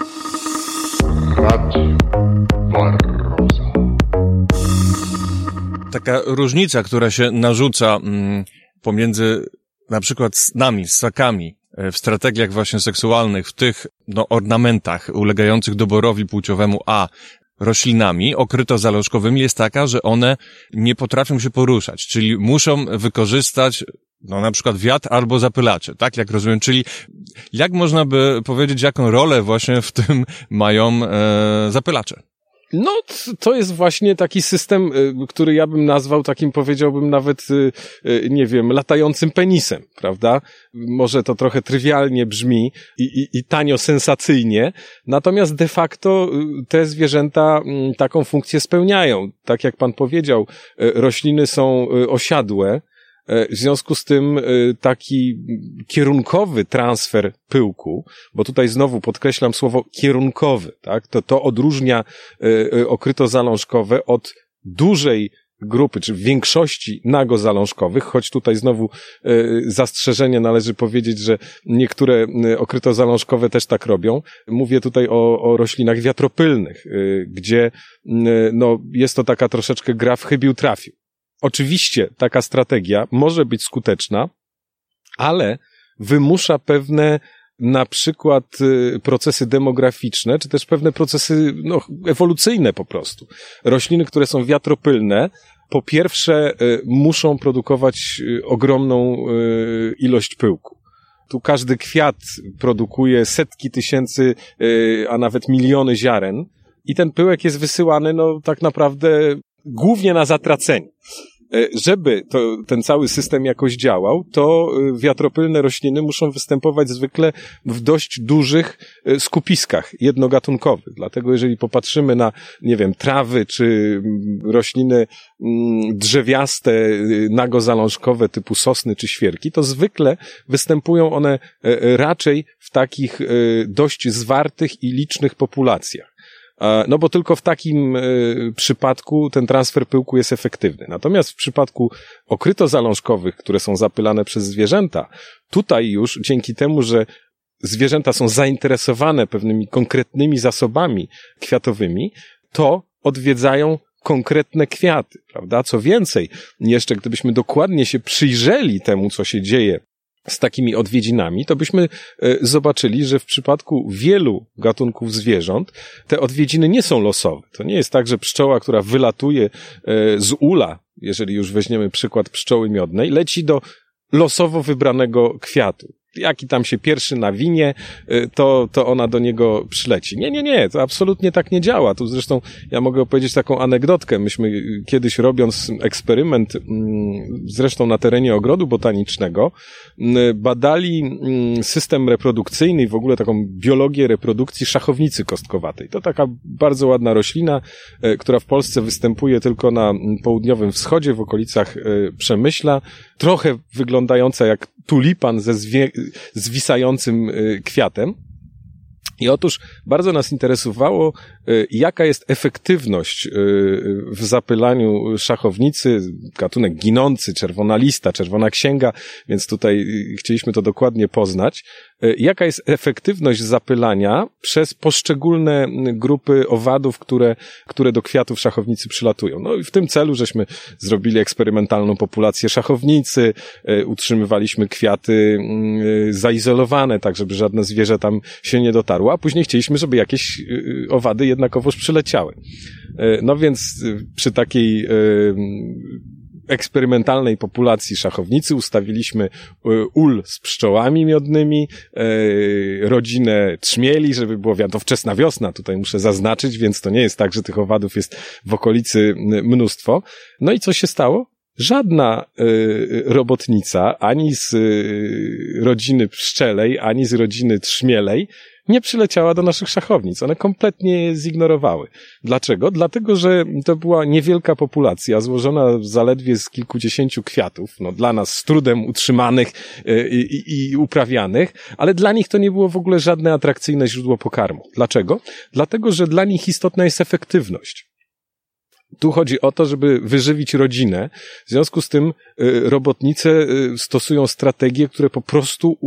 S1: Taka różnica, która się narzuca mm, pomiędzy na przykład nami, ssakami, e, w strategiach właśnie seksualnych, w tych no, ornamentach ulegających doborowi płciowemu, a roślinami okryto-zalążkowymi jest taka, że one nie potrafią się poruszać, czyli muszą wykorzystać no na przykład wiatr albo zapylacze, tak jak rozumiem, czyli jak można by powiedzieć, jaką rolę właśnie w tym mają e, zapylacze?
S4: No, to jest właśnie taki system, y, który ja bym nazwał takim, powiedziałbym nawet, y, y, nie wiem, latającym penisem, prawda? Może to trochę trywialnie brzmi i, i, i tanio sensacyjnie, natomiast de facto te zwierzęta mm, taką funkcję spełniają. Tak jak pan powiedział, rośliny są osiadłe, E, w związku z tym e, taki kierunkowy transfer pyłku, bo tutaj znowu podkreślam słowo kierunkowy, tak? To, to odróżnia e, okryto zalążkowe od dużej grupy, czy większości nagozalążkowych, choć tutaj znowu e, zastrzeżenie należy powiedzieć, że niektóre e, okrytozalążkowe też tak robią. Mówię tutaj o, o roślinach wiatropylnych, e, gdzie no, jest to taka troszeczkę gra w chybił trafił. Oczywiście taka strategia może być skuteczna, ale wymusza pewne na przykład procesy demograficzne, czy też pewne procesy no, ewolucyjne po prostu. Rośliny, które są wiatropylne, po pierwsze muszą produkować ogromną ilość pyłku. Tu każdy kwiat produkuje setki tysięcy, a nawet miliony ziaren i ten pyłek jest wysyłany, no tak naprawdę głównie na zatracenie. E, żeby to, ten cały system jakoś działał, to e, wiatropylne rośliny muszą występować zwykle w dość dużych e, skupiskach jednogatunkowych. Dlatego jeżeli popatrzymy na, nie wiem, trawy czy mm, rośliny mm, drzewiaste, nagozalążkowe typu sosny czy świerki, to zwykle występują one raczej w takich dość zwartych i licznych populacjach. No bo tylko w takim e, przypadku ten transfer pyłku jest efektywny. Natomiast w przypadku okrytozalążkowych, które są zapylane przez zwierzęta, tutaj już dzięki temu, że zwierzęta są zainteresowane pewnymi konkretnymi zasobami kwiatowymi, to odwiedzają konkretne kwiaty, prawda? Co więcej, jeszcze gdybyśmy dokładnie się przyjrzeli temu, co się dzieje z takimi odwiedzinami, to byśmy e, zobaczyli, że w przypadku wielu gatunków zwierząt te odwiedziny nie są losowe. To nie jest tak, że pszczoła, która wylatuje e, z ula, jeżeli już weźmiemy przykład pszczoły miodnej, leci do losowo wybranego kwiatu jaki tam się pierwszy nawinie, y, to, to ona do niego przyleci. Nie, nie, nie, to absolutnie tak nie działa. Tu zresztą ja mogę opowiedzieć taką anegdotkę. Myśmy kiedyś robiąc eksperyment, mm, zresztą na terenie ogrodu botanicznego, mm, badali mm, system reprodukcyjny i w ogóle taką biologię reprodukcji szachownicy kostkowatej. To taka bardzo ładna roślina, y, która w Polsce występuje tylko na południowym wschodzie, w okolicach y, Przemyśla, trochę wyglądająca jak tulipan ze zwisającym y, kwiatem. I otóż bardzo nas interesowało, y, jaka jest efektywność y, w zapylaniu szachownicy, gatunek ginący, czerwona lista, czerwona księga, więc tutaj chcieliśmy to dokładnie poznać. E, jaka jest efektywność zapylania przez poszczególne grupy owadów, które, które do kwiatów szachownicy przylatują. No i w tym celu żeśmy zrobili eksperymentalną populację szachownicy, e, utrzymywaliśmy kwiaty e, zaizolowane, tak żeby żadne zwierzę tam się nie dotarło, a później chcieliśmy, żeby jakieś owady jednakowoż przyleciały. No więc przy takiej eksperymentalnej populacji szachownicy ustawiliśmy e, ul z pszczołami miodnymi, e, rodzinę trzmieli, żeby było wiadomo, wczesna wiosna, tutaj muszę zaznaczyć, więc to nie jest tak, że tych owadów jest w okolicy mnóstwo. No i co się stało? Żadna y, robotnica, ani z y, rodziny pszczelej, ani z rodziny trzmielej nie przyleciała do naszych szachownic. One kompletnie je zignorowały. Dlaczego? Dlatego, że to była niewielka populacja, złożona zaledwie z kilkudziesięciu kwiatów, no dla nas z trudem utrzymanych y, i, i, i uprawianych, ale dla nich to nie było w ogóle żadne atrakcyjne źródło pokarmu. Dlaczego? Dlatego, że dla nich istotna jest efektywność. Tu chodzi o to, żeby wyżywić rodzinę. W związku z tym y, robotnice y, stosują strategie, które po prostu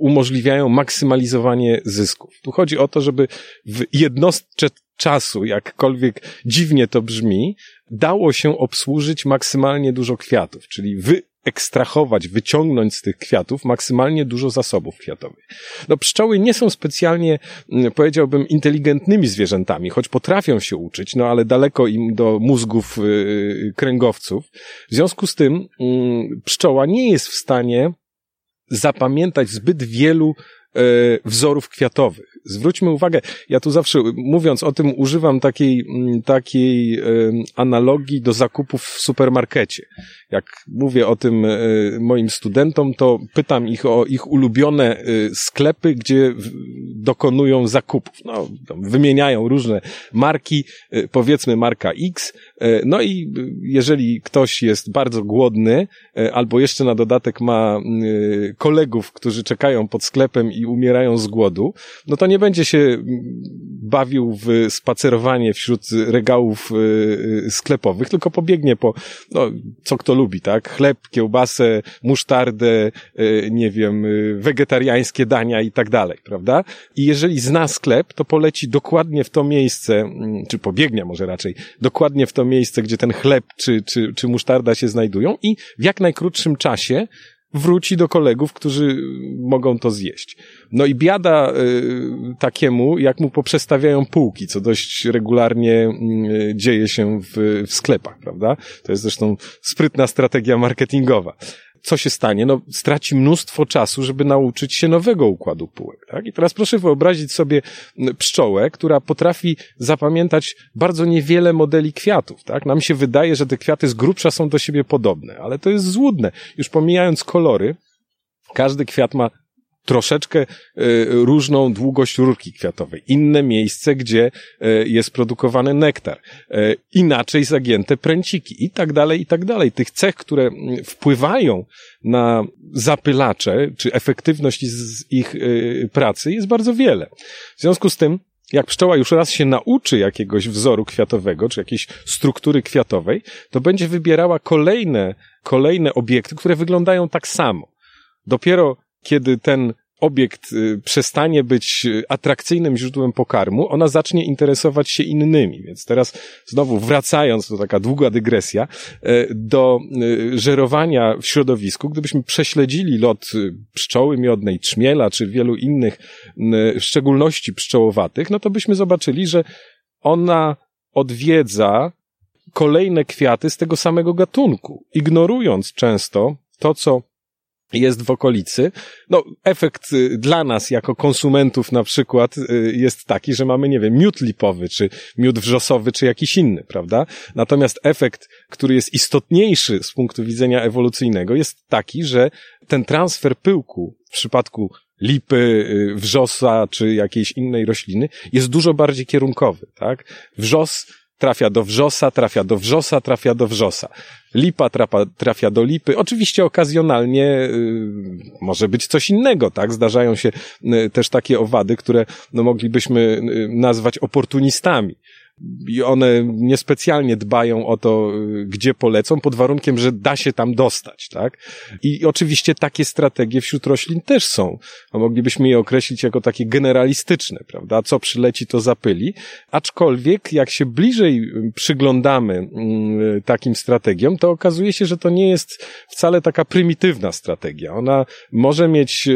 S4: umożliwiają maksymalizowanie zysków. Tu chodzi o to, żeby w jednostce czasu, jakkolwiek dziwnie to brzmi, dało się obsłużyć maksymalnie dużo kwiatów, czyli wy ekstrahować, wyciągnąć z tych kwiatów maksymalnie dużo zasobów kwiatowych. No pszczoły nie są specjalnie, mm, powiedziałbym, inteligentnymi zwierzętami, choć potrafią się uczyć, no ale daleko im do mózgów yy, kręgowców. W związku z tym yy, pszczoła nie jest w stanie zapamiętać zbyt wielu wzorów kwiatowych. Zwróćmy uwagę, ja tu zawsze mówiąc o tym używam takiej, mm, takiej analogii do zakupów w supermarkecie. Jak mówię o tym e, moim studentom, to pytam ich o ich ulubione e, sklepy, gdzie dokonują zakupów. No, wymieniają różne marki, y, powiedzmy marka X, y, no i y, jeżeli ktoś jest bardzo głodny, albo jeszcze na dodatek ma kolegów, którzy czekają pod sklepem i umierają z głodu, no to nie będzie się mm, bawił w spacerowanie wśród regałów sklepowych, tylko pobiegnie po, no, co kto lubi, tak? Chleb, kiełbasę, musztardę, nie wiem, wegetariańskie dania i tak dalej, prawda? I jeżeli zna sklep, to poleci dokładnie w to miejsce, mm, czy pobiegnie może raczej, dokładnie w to miejsce, gdzie ten chleb czy, czy, czy musztarda się znajdują i w jak najkrótszym czasie wróci do kolegów, którzy mogą to zjeść. No i biada y, takiemu, jak mu poprzestawiają półki, co dość regularnie y, dzieje się w, w sklepach, prawda? To jest zresztą sprytna strategia marketingowa. Co się stanie? No, straci mnóstwo czasu, żeby nauczyć się nowego układu półek, tak? I teraz proszę wyobrazić sobie pszczołę, która potrafi zapamiętać bardzo niewiele modeli kwiatów, tak? Nam się wydaje, że te kwiaty z grubsza są do siebie podobne, ale to jest złudne. Już pomijając kolory, każdy kwiat ma troszeczkę e, różną długość rurki kwiatowej, inne miejsce, gdzie e, jest produkowany nektar, e, inaczej zagięte pręciki i tak dalej, i tak dalej. Tych cech, które wpływają na zapylacze, czy efektywność ich pracy jest bardzo wiele. W związku z tym, jak pszczoła już raz się nauczy jakiegoś wzoru kwiatowego, czy jakiejś struktury kwiatowej, to będzie wybierała kolejne, kolejne obiekty, które wyglądają tak samo. Dopiero kiedy ten obiekt y, przestanie być y, atrakcyjnym źródłem pokarmu, ona zacznie interesować się innymi. Więc teraz znowu wracając, to taka długa dygresja, y, do y, żerowania w środowisku, gdybyśmy prześledzili lot pszczoły miodnej, trzmiela, czy wielu innych, w szczególności pszczołowatych, no to byśmy zobaczyli, że ona odwiedza kolejne kwiaty z tego samego gatunku, ignorując często to, co jest w okolicy. No, efekt y, dla nas jako konsumentów na przykład y, jest taki, że mamy, nie wiem, miód lipowy, czy miód wrzosowy, czy jakiś inny, prawda? Natomiast efekt, który jest istotniejszy z punktu widzenia ewolucyjnego, jest taki, że ten transfer pyłku w przypadku lipy, y, wrzosa, czy jakiejś innej rośliny jest dużo bardziej kierunkowy, tak? Wrzos trafia do wrzosa, trafia do wrzosa, trafia do wrzosa. Lipa trafia, trafia do lipy. Oczywiście okazjonalnie y, może być coś innego, tak? Zdarzają się y, też takie owady, które no, moglibyśmy y, nazwać oportunistami. I one niespecjalnie dbają o to, y, gdzie polecą, pod warunkiem, że da się tam dostać, tak? I oczywiście takie strategie wśród roślin też są. A moglibyśmy je określić jako takie generalistyczne, prawda? Co przyleci, to zapyli. Aczkolwiek, jak się bliżej y, przyglądamy y, takim strategiom, to okazuje się, że to nie jest wcale taka prymitywna strategia. Ona może mieć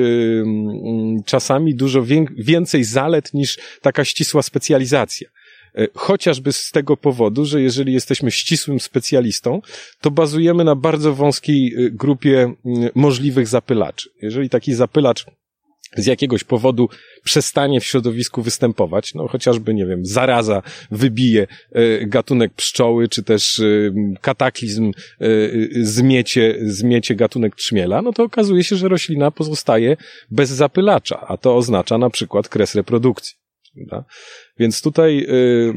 S4: czasami dużo więcej zalet niż taka ścisła specjalizacja. E, chociażby z tego powodu, że jeżeli jesteśmy ścisłym specjalistą, to bazujemy na bardzo wąskiej e, grupie możliwych zapylaczy. Jeżeli taki zapylacz z jakiegoś powodu przestanie w środowisku występować, no chociażby, nie wiem, zaraza wybije e, gatunek pszczoły, czy też kataklizm zmiecie, zmiecie gatunek trzmiela, no to okazuje się, że roślina pozostaje bez zapylacza, a to oznacza na przykład kres reprodukcji. Prawda? Więc tutaj, y,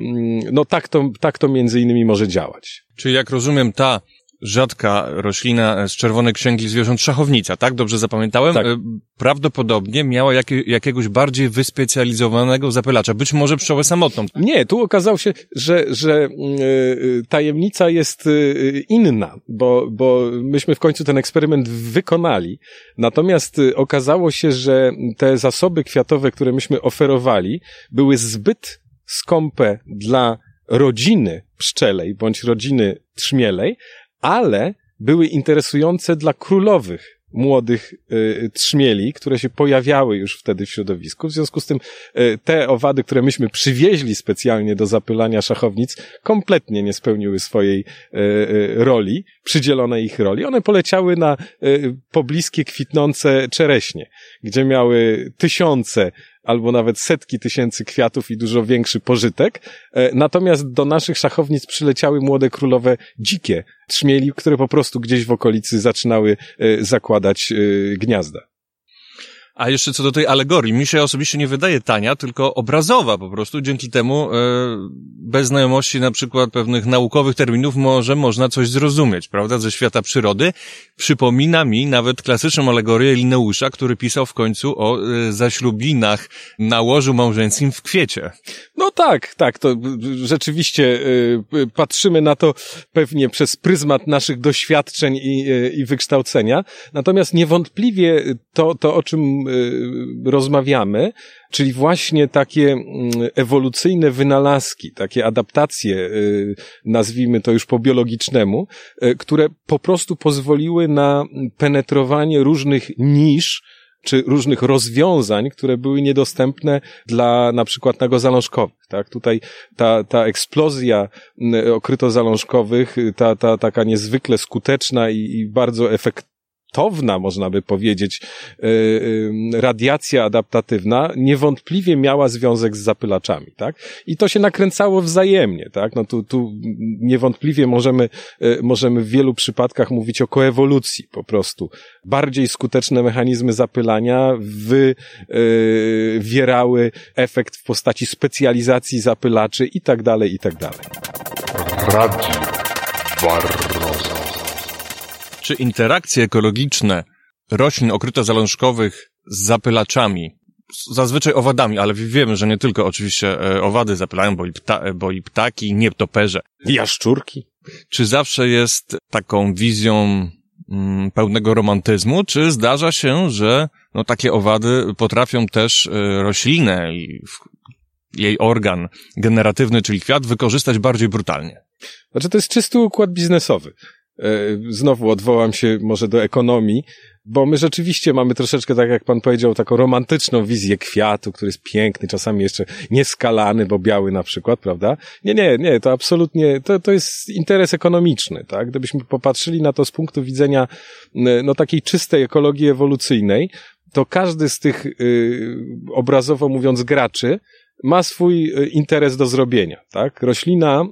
S4: no tak to, tak to między innymi może działać.
S1: Czyli jak rozumiem, ta rzadka roślina z czerwonej księgi zwierząt szachownica, tak? Dobrze zapamiętałem?
S4: Tak.
S1: Y, Prawdopodobnie miała jakie, jakiegoś bardziej wyspecjalizowanego zapylacza, być może pszczołę samotną.
S4: Nie, tu okazało się, że, że yy, tajemnica jest yy, inna, bo, bo myśmy w końcu ten eksperyment wykonali. Natomiast yy, okazało się, że te zasoby kwiatowe, które myśmy oferowali, były zbyt skąpe dla rodziny pszczelej bądź rodziny trzmielej, ale były interesujące dla królowych młodych y, trzmieli, które się pojawiały już wtedy w środowisku. W związku z tym y, te owady, które myśmy przywieźli specjalnie do zapylania szachownic, kompletnie nie spełniły swojej y, y, roli, przydzielonej ich roli. One poleciały na y, pobliskie kwitnące czereśnie, gdzie miały tysiące albo nawet setki tysięcy kwiatów i dużo większy pożytek. E, Natomiast do naszych szachownic przyleciały młode królowe dzikie trzmieli, które po prostu gdzieś w okolicy zaczynały e, zakładać e, gniazda.
S1: A jeszcze co do tej alegorii, mi się osobiście nie wydaje tania, tylko obrazowa po prostu. Dzięki temu e, bez znajomości na przykład pewnych naukowych terminów może można coś zrozumieć, prawda, ze świata przyrody. Przypomina mi nawet klasyczną alegorię Lineusza, który pisał w końcu o e, zaślubinach na łożu małżeńskim w kwiecie.
S4: No tak, tak, to rzeczywiście y, patrzymy na to pewnie przez pryzmat naszych doświadczeń i, y, i wykształcenia. Natomiast niewątpliwie to, to, o czym rozmawiamy, czyli właśnie takie mm, ewolucyjne wynalazki, takie adaptacje, nazwijmy to już po biologicznemu, które po prostu pozwoliły na penetrowanie różnych nisz, czy różnych rozwiązań, które były niedostępne dla na przykład nagozalążkowych. Tak? Tutaj ta, ta eksplozja okrytozalążkowych, ta, ta taka niezwykle skuteczna i, i bardzo efektywna, efektowna, można by powiedzieć, e, e, radiacja adaptatywna niewątpliwie miała związek z zapylaczami, tak? I to się nakręcało wzajemnie, tak? No tu, tu niewątpliwie możemy, e, możemy w wielu przypadkach mówić o koewolucji po prostu. Bardziej skuteczne mechanizmy zapylania wywierały efekt w postaci specjalizacji zapylaczy i tak dalej, i tak dalej.
S2: Radio.
S1: Czy interakcje ekologiczne roślin okrytozalążkowych z zapylaczami, zazwyczaj owadami, ale wiemy, że nie tylko oczywiście e, owady zapylają, bo i, pta, bo i ptaki, nietoperze.
S4: Jaszczurki.
S1: Czy zawsze jest taką wizją mm, pełnego romantyzmu, czy zdarza się, że no, takie owady potrafią też y, roślinę i w, jej organ generatywny, czyli kwiat, wykorzystać bardziej brutalnie?
S4: Znaczy, to jest czysty układ biznesowy. E, znowu odwołam się może do ekonomii, bo my rzeczywiście mamy troszeczkę, tak jak pan powiedział, taką romantyczną wizję kwiatu, który jest piękny, czasami jeszcze nieskalany, bo biały na przykład, prawda? Nie, nie, nie, to absolutnie, to, to jest interes ekonomiczny, tak? Gdybyśmy popatrzyli na to z punktu widzenia, no, takiej czystej ekologii ewolucyjnej, to każdy z tych, yy, obrazowo mówiąc, graczy ma swój y, interes do zrobienia, tak? Roślina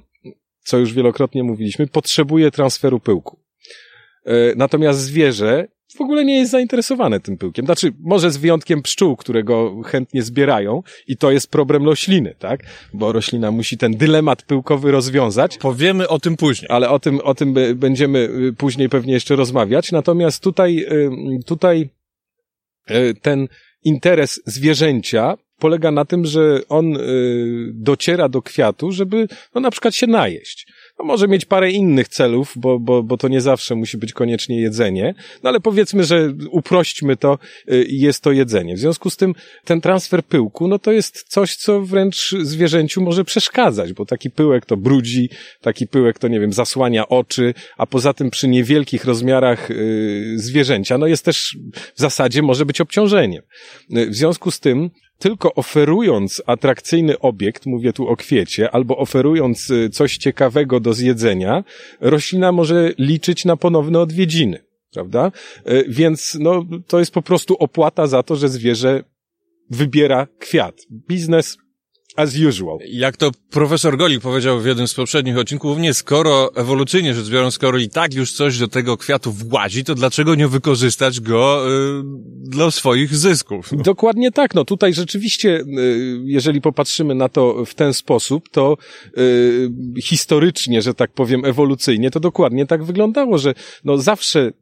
S4: co już wielokrotnie mówiliśmy, potrzebuje transferu pyłku. E, natomiast zwierzę w ogóle nie jest zainteresowane tym pyłkiem. Znaczy, może z wyjątkiem pszczół, które go chętnie zbierają i to jest problem rośliny, tak? Bo roślina musi ten dylemat pyłkowy rozwiązać.
S1: Powiemy o tym później.
S4: Ale o tym, o tym będziemy y, później pewnie jeszcze rozmawiać. Natomiast tutaj, tutaj y, ten interes zwierzęcia polega na tym, że on y, dociera do kwiatu, żeby no, na przykład się najeść. No, może mieć parę innych celów, bo, bo, bo to nie zawsze musi być koniecznie jedzenie, no ale powiedzmy, że uprośćmy to y, i jest to jedzenie. W związku z tym ten transfer pyłku, no to jest coś, co wręcz zwierzęciu może przeszkadzać, bo taki pyłek to brudzi, taki pyłek to, nie wiem, zasłania oczy, a poza tym przy niewielkich rozmiarach y, zwierzęcia, no jest też w zasadzie może być obciążeniem. W związku z tym tylko oferując atrakcyjny obiekt, mówię tu o kwiecie, albo oferując y, coś ciekawego do zjedzenia, roślina może liczyć na ponowne odwiedziny, prawda? Y, więc no, to jest po prostu opłata za to, że zwierzę wybiera kwiat. Biznes As usual.
S1: Jak to profesor Golik powiedział w jednym z poprzednich odcinków, nie skoro ewolucyjnie rzecz biorąc, skoro i tak już coś do tego kwiatu włazi, to dlaczego nie wykorzystać go y, dla swoich zysków?
S4: No. Dokładnie tak. No tutaj rzeczywiście, y, jeżeli popatrzymy na to w ten sposób, to y, historycznie, że tak powiem, ewolucyjnie, to dokładnie tak wyglądało, że no zawsze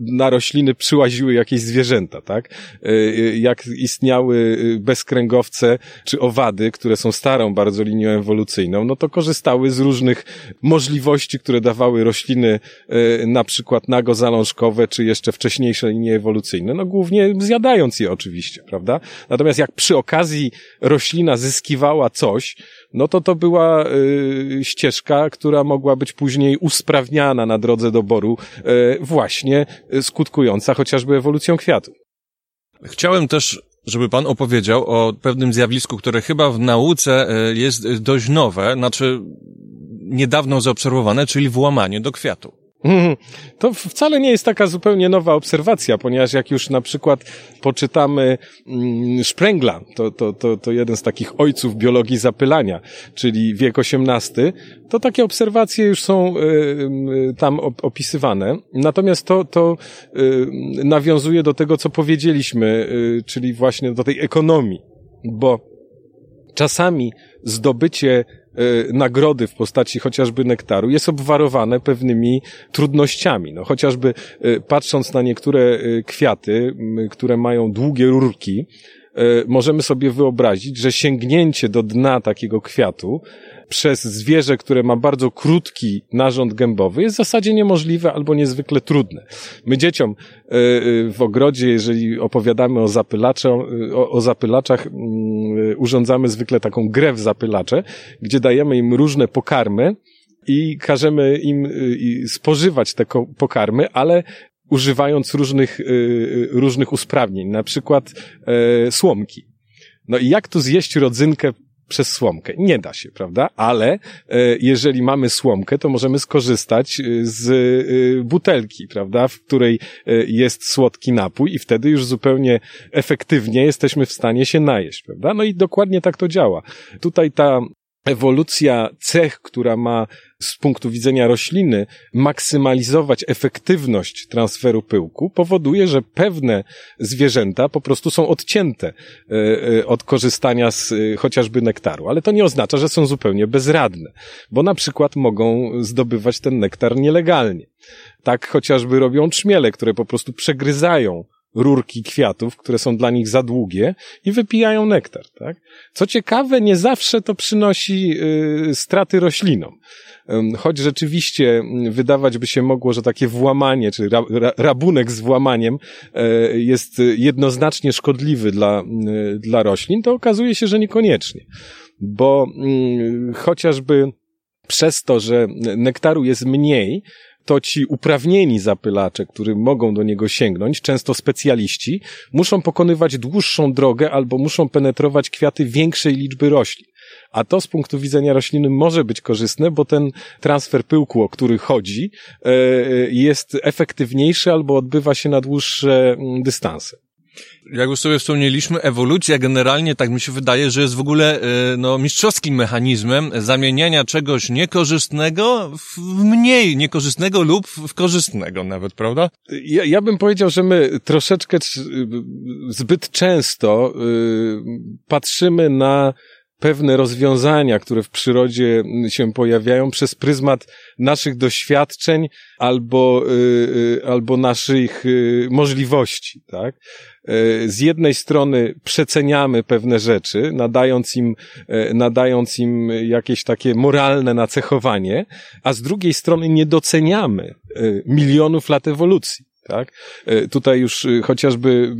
S4: na rośliny przyłaziły jakieś zwierzęta, tak? Y, y jak istniały y, bezkręgowce czy owady, które które są starą bardzo linią ewolucyjną, no to korzystały z różnych możliwości, które dawały rośliny, e, na przykład nagozalążkowe, czy jeszcze wcześniejsze linie ewolucyjne, no głównie zjadając je oczywiście, prawda? Natomiast jak przy okazji roślina zyskiwała coś, no to to była y, ścieżka, która mogła być później usprawniana na drodze doboru, y, właśnie skutkująca chociażby ewolucją kwiatu.
S1: Chciałem też żeby pan opowiedział o pewnym zjawisku, które chyba w nauce e, jest dość nowe, znaczy niedawno zaobserwowane, czyli włamanie do kwiatu.
S4: To wcale nie jest taka zupełnie nowa obserwacja, ponieważ jak już na przykład poczytamy mm, Sprengla, to, to, to, to jeden z takich ojców biologii zapylania, czyli wiek XVIII, to takie obserwacje już są y, tam opisywane. Natomiast to, to y, nawiązuje do tego, co powiedzieliśmy, czyli właśnie do tej ekonomii, bo czasami zdobycie E, nagrody w postaci chociażby nektaru jest obwarowane pewnymi trudnościami. No, chociażby e, patrząc na niektóre e, kwiaty, które mają długie rurki, możemy sobie wyobrazić, że sięgnięcie do dna takiego kwiatu przez zwierzę, które ma bardzo krótki narząd gębowy, jest w zasadzie niemożliwe albo niezwykle trudne. My dzieciom e, e, w ogrodzie, jeżeli opowiadamy o, o, o zapylaczach, mm, urządzamy zwykle taką grę w zapylacze, gdzie dajemy im różne pokarmy, i każemy im spożywać te pokarmy, ale używając różnych, e, różnych usprawnień, na przykład słomki. No i jak tu zjeść rodzynkę przez słomkę. Nie da się, prawda? Ale e, jeżeli mamy słomkę, to możemy skorzystać e, z e, butelki, prawda? W której jest słodki napój i wtedy już zupełnie efektywnie jesteśmy w stanie się najeść, prawda? No i dokładnie tak to działa. Tutaj ta ewolucja cech, która ma z punktu widzenia rośliny maksymalizować efektywność transferu pyłku, powoduje, że pewne zwierzęta po prostu są odcięte e, e, od korzystania z e, chociażby nektaru. Ale to nie oznacza, że są zupełnie bezradne, bo na przykład mogą zdobywać ten nektar nielegalnie. Tak chociażby robią trzmiele, które po prostu przegryzają rurki kwiatów, które są dla nich za długie i wypijają nektar, tak? Co ciekawe, nie zawsze to przynosi y, straty roślinom. Choć rzeczywiście mm, wydawać by się mogło, że takie włamanie, czy ra, ra, rabunek z włamaniem e, jest jednoznacznie szkodliwy dla, y, dla roślin, to okazuje się, że niekoniecznie. Bo mm, chociażby przez to, że nektaru jest mniej, to ci uprawnieni zapylacze, którzy mogą do niego sięgnąć, często specjaliści, muszą pokonywać dłuższą drogę albo muszą penetrować kwiaty większej liczby roślin. A to z punktu widzenia rośliny może być korzystne, bo ten transfer pyłku, o który chodzi, e, jest efektywniejszy albo odbywa się na dłuższe mm, dystanse
S1: jak już sobie wspomnieliśmy, ewolucja generalnie, tak mi się wydaje, że jest w ogóle e, no, mistrzowskim mechanizmem zamieniania czegoś niekorzystnego w mniej niekorzystnego lub w korzystnego nawet, prawda?
S4: Ja, ja bym powiedział, że my troszeczkę zbyt często y, patrzymy na pewne rozwiązania, które w przyrodzie się pojawiają przez pryzmat naszych doświadczeń albo, y, albo naszych możliwości, tak? E, z jednej strony przeceniamy pewne rzeczy, nadając im, e, nadając im jakieś takie moralne nacechowanie, a z drugiej strony nie doceniamy e, milionów lat ewolucji. Tak? Tutaj już chociażby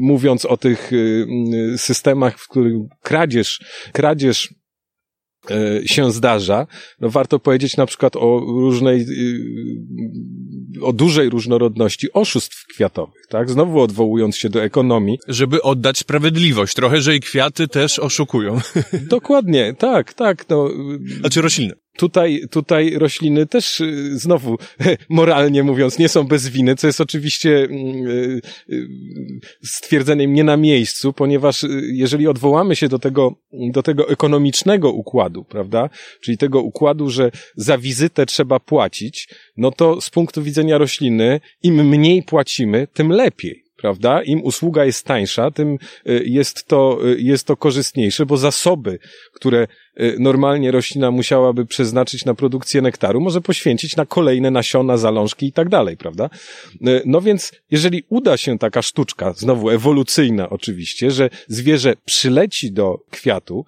S4: mówiąc o tych systemach, w których kradzież, kradzież się zdarza, no warto powiedzieć na przykład o różnej, y, o dużej różnorodności oszustw kwiatowych, tak? Znowu odwołując się do ekonomii.
S1: Żeby oddać sprawiedliwość trochę, że i kwiaty też oszukują.
S4: Dokładnie, tak, tak, no.
S1: Znaczy rośliny
S4: tutaj, tutaj rośliny też y, znowu, moralnie mówiąc, nie są bez winy, co jest oczywiście mm, y, y, stwierdzeniem nie na miejscu, ponieważ jeżeli odwołamy się do tego, do tego ekonomicznego układu, prawda, czyli tego układu, że za wizytę trzeba płacić, no to z punktu widzenia rośliny, im mniej płacimy, tym lepiej prawda? Im usługa jest tańsza, tym y, jest to, y, jest to korzystniejsze, bo zasoby, które y, normalnie roślina musiałaby przeznaczyć na produkcję nektaru, może poświęcić na kolejne nasiona, zalążki i tak dalej, prawda? No więc, jeżeli uda się taka sztuczka, znowu ewolucyjna oczywiście, że zwierzę przyleci do kwiatu,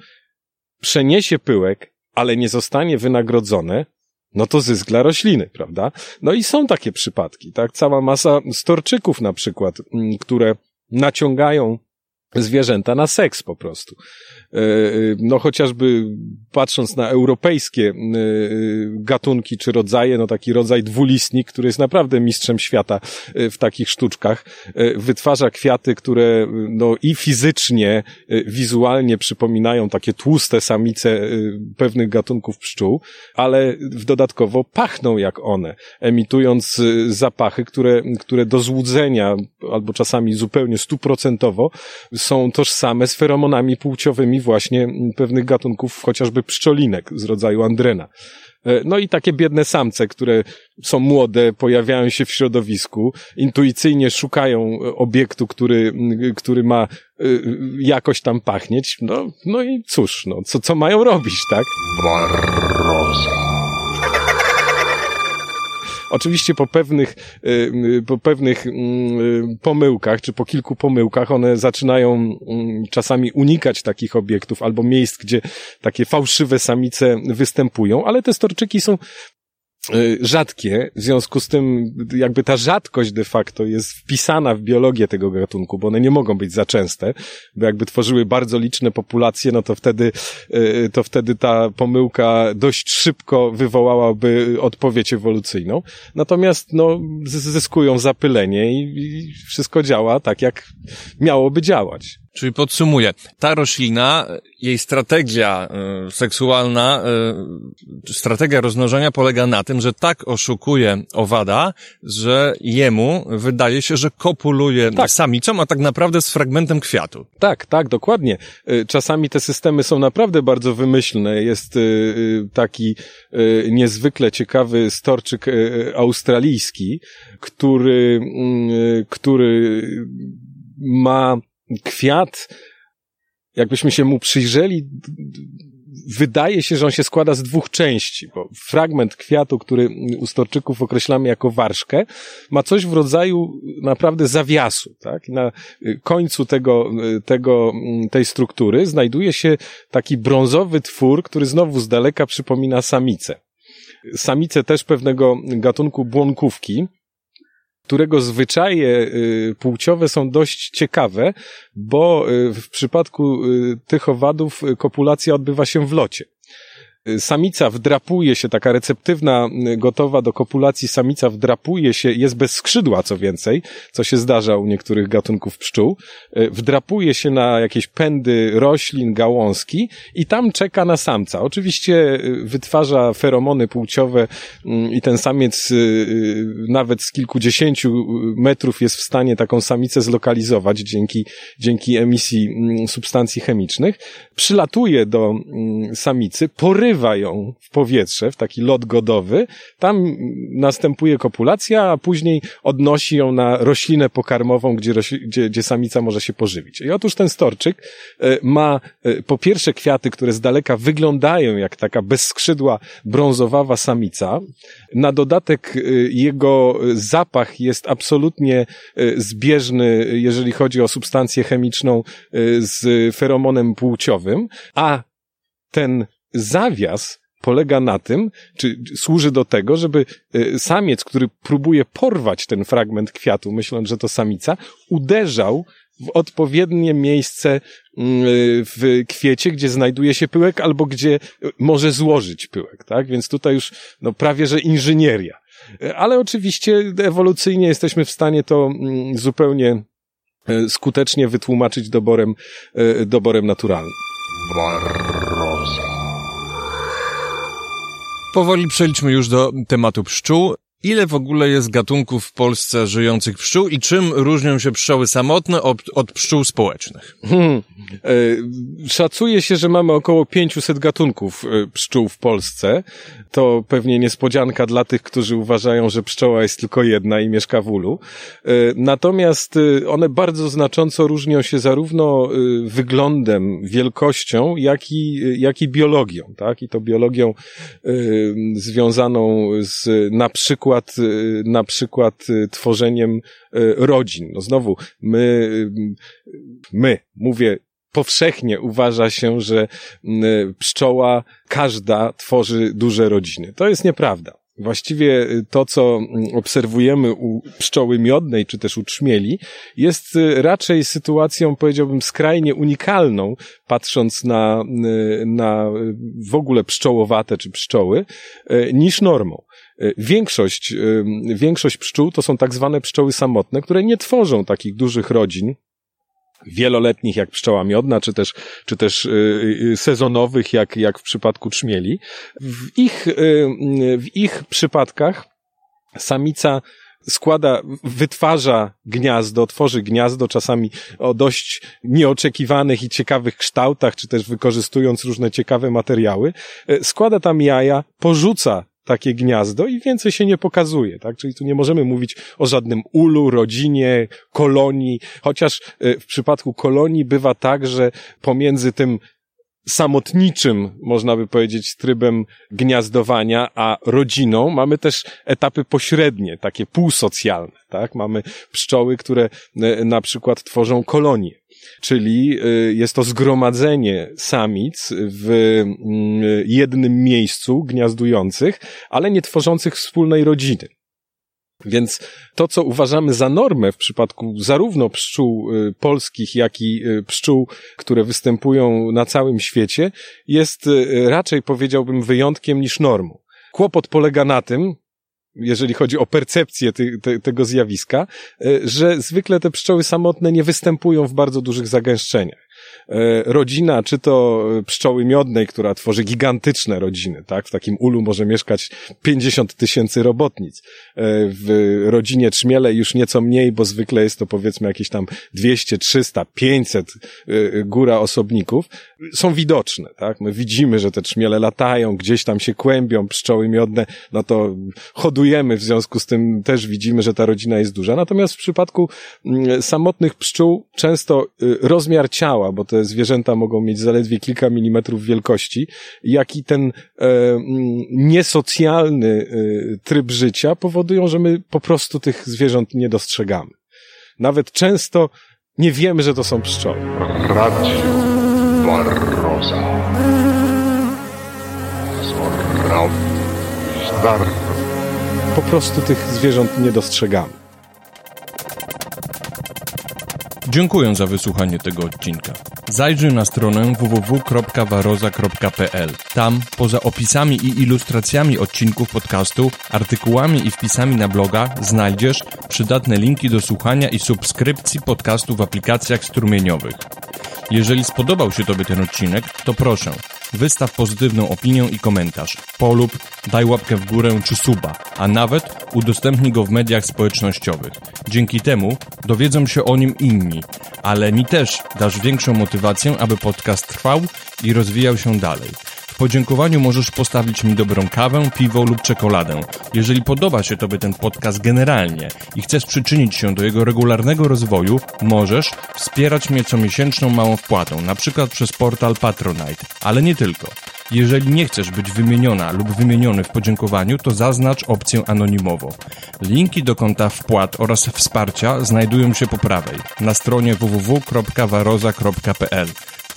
S4: przeniesie pyłek, ale nie zostanie wynagrodzone, no to zysk dla rośliny, prawda? No i są takie przypadki, tak? Cała masa storczyków na przykład, mm, które naciągają zwierzęta na seks po prostu. E, no chociażby patrząc na europejskie e, gatunki czy rodzaje, no taki rodzaj dwulistnik, który jest naprawdę mistrzem świata e, w takich sztuczkach, wytwarza kwiaty, które no i fizycznie, wizualnie przypominają takie tłuste samice pewnych gatunków pszczół, ale dodatkowo pachną jak one, emitując zapachy, które, które do złudzenia albo czasami zupełnie stuprocentowo są tożsame z feromonami płciowymi właśnie pewnych gatunków, chociażby pszczolinek z rodzaju andrena. E, no i takie biedne samce, które są młode, pojawiają się w środowisku, intuicyjnie szukają obiektu, który, który ma e, jakoś tam pachnieć. No, no i cóż, no, co, co mają robić, tak?
S2: Barroza.
S4: Oczywiście po pewnych, y, y, po pewnych mm, y, pomyłkach, czy po kilku pomyłkach, one zaczynają mm, czasami unikać takich obiektów albo miejsc, gdzie takie fałszywe samice występują, ale te storczyki są rzadkie, w związku z tym jakby ta rzadkość de facto jest wpisana w biologię tego gatunku, bo one nie mogą być za częste, bo jakby tworzyły bardzo liczne populacje, no to wtedy, y, to wtedy ta pomyłka dość szybko wywołałaby odpowiedź ewolucyjną. Natomiast no, zyskują zapylenie i, i wszystko działa tak, jak miałoby działać.
S1: Czyli podsumuję, ta roślina, jej strategia y, seksualna, y, strategia rozmnożenia polega na tym, że tak oszukuje owada, że jemu wydaje się, że kopuluje tak. samicą, a tak naprawdę z fragmentem kwiatu.
S4: Tak, tak, dokładnie. Y, czasami te systemy są naprawdę bardzo wymyślne. Jest y, y, taki niezwykle ciekawy storczyk australijski, który, mm, który ma kwiat, jakbyśmy się mu przyjrzeli, wydaje się, że on się składa z dwóch części, bo fragment kwiatu, który u storczyków określamy jako warszkę, ma coś w rodzaju naprawdę zawiasu, tak? Na końcu tego, tego, tej struktury znajduje się taki brązowy twór, który znowu z daleka przypomina samicę. Samice też pewnego gatunku błonkówki, którego zwyczaje y, płciowe są dość ciekawe, bo y, w przypadku y, tych owadów kopulacja odbywa się w locie samica wdrapuje się, taka receptywna, gotowa do kopulacji samica wdrapuje się, jest bez skrzydła co więcej, co się zdarza u niektórych gatunków pszczół, e, wdrapuje się na jakieś pędy roślin, gałązki i tam czeka na samca. Oczywiście wytwarza feromony płciowe mm, i ten samiec nawet z kilkudziesięciu metrów jest w stanie taką samicę zlokalizować dzięki, dzięki emisji mm, substancji chemicznych. Przylatuje do mm, samicy, porywa ją w powietrze, w taki lot godowy, tam następuje kopulacja, a później odnosi ją na roślinę pokarmową, gdzie, gdzie, gdzie samica może się pożywić. I otóż ten storczyk e, ma e, po pierwsze kwiaty, które z daleka wyglądają jak taka bezskrzydła brązowawa samica. Na dodatek e, jego zapach jest absolutnie zbieżny, jeżeli chodzi o substancję chemiczną z feromonem płciowym, a ten zawias polega na tym, czy służy do tego, żeby y, samiec, który próbuje porwać ten fragment kwiatu, myśląc, że to samica, uderzał w odpowiednie miejsce y, w kwiecie, gdzie znajduje się pyłek, albo gdzie może złożyć pyłek, tak? Więc tutaj już, no, prawie, że inżynieria. Ale oczywiście ewolucyjnie jesteśmy w stanie to mm, zupełnie skutecznie wytłumaczyć doborem, doborem naturalnym.
S1: Powoli przejdźmy już do tematu pszczół. Ile w ogóle jest gatunków w Polsce żyjących pszczół i czym różnią się pszczoły samotne od, od pszczół społecznych? Hmm.
S4: E, szacuje się, że mamy około 500 gatunków e, pszczół w Polsce. To pewnie niespodzianka dla tych, którzy uważają, że pszczoła jest tylko jedna i mieszka w ulu. E, natomiast one bardzo znacząco różnią się zarówno wyglądem, wielkością, jak i, jak i biologią, tak? I to biologią związaną z na przykład, na przykład tworzeniem rodzin. No znowu, my, my, mówię powszechnie uważa się, że pszczoła każda tworzy duże rodziny. To jest nieprawda. Właściwie to, co obserwujemy u pszczoły miodnej, czy też u trzmieli, jest raczej sytuacją, powiedziałbym, skrajnie unikalną, patrząc na, na w ogóle pszczołowate czy pszczoły, niż normą. Większość, większość pszczół to są tak zwane pszczoły samotne, które nie tworzą takich dużych rodzin, wieloletnich jak pszczoła miodna, czy też, czy też y, sezonowych jak, jak w przypadku trzmieli. W ich, w ich przypadkach samica składa, wytwarza gniazdo, tworzy gniazdo, czasami o dość nieoczekiwanych i ciekawych kształtach, czy też wykorzystując różne ciekawe materiały, składa tam jaja, porzuca takie gniazdo i więcej się nie pokazuje, tak? Czyli tu nie możemy mówić o żadnym ulu, rodzinie, kolonii, chociaż e, w przypadku kolonii bywa tak, że pomiędzy tym samotniczym, można by powiedzieć, trybem gniazdowania, a rodziną mamy też etapy pośrednie, takie półsocjalne, tak? Mamy pszczoły, które e, na przykład tworzą kolonie czyli y, jest to zgromadzenie samic w mm, jednym miejscu gniazdujących, ale nie tworzących wspólnej rodziny. Więc to, co uważamy za normę w przypadku zarówno pszczół y, polskich, jak i y, pszczół, które występują na całym świecie, jest raczej powiedziałbym wyjątkiem niż normą. Kłopot polega na tym, jeżeli chodzi o percepcję ty, te, tego zjawiska, e, że zwykle te pszczoły samotne nie występują w bardzo dużych zagęszczeniach. E, rodzina, czy to pszczoły miodnej, która tworzy gigantyczne rodziny, tak? W takim ulu może mieszkać 50 tysięcy robotnic. E, w rodzinie trzmiele już nieco mniej, bo zwykle jest to powiedzmy jakieś tam 200, 300, 500 góra osobników. Są widoczne, tak? My widzimy, że te trzmiele latają, gdzieś tam się kłębią, pszczoły miodne, no to hodujemy, w związku z tym też widzimy, że ta rodzina jest duża. Natomiast w przypadku mm, samotnych pszczół często y, rozmiar ciała, bo te zwierzęta mogą mieć zaledwie kilka milimetrów wielkości, jak i ten e, mm, niesocjalny e, tryb życia powodują, że my po prostu tych zwierząt nie dostrzegamy. Nawet często nie wiemy, że to są pszczoły.
S2: Radio Barroza.
S4: Po prostu tych zwierząt nie dostrzegamy.
S1: Dziękuję za wysłuchanie tego odcinka. Zajrzyj na stronę www.waroza.pl. Tam, poza opisami i ilustracjami odcinków podcastu, artykułami i wpisami na bloga, znajdziesz przydatne linki do słuchania i subskrypcji podcastu w aplikacjach strumieniowych. Jeżeli spodobał się Tobie ten odcinek, to proszę, wystaw pozytywną opinię i komentarz, polub, daj łapkę w górę czy suba, a nawet udostępnij go w mediach społecznościowych. Dzięki temu dowiedzą się o nim inni, ale mi też dasz większą motywację, aby podcast trwał i rozwijał się dalej podziękowaniu możesz postawić mi dobrą kawę, piwo lub czekoladę. Jeżeli podoba się Tobie ten podcast generalnie i chcesz przyczynić się do jego regularnego rozwoju, możesz wspierać mnie comiesięczną małą wpłatą, na przykład przez portal Patronite, ale nie tylko. Jeżeli nie chcesz być wymieniona lub wymieniony w podziękowaniu, to zaznacz opcję anonimowo. Linki do konta wpłat oraz wsparcia znajdują się po prawej na stronie www.waroza.pl.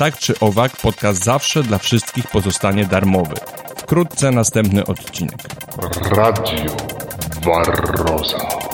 S1: Tak czy owak, podcast zawsze dla wszystkich pozostanie darmowy. Wkrótce następny odcinek.
S2: Radio Barroza.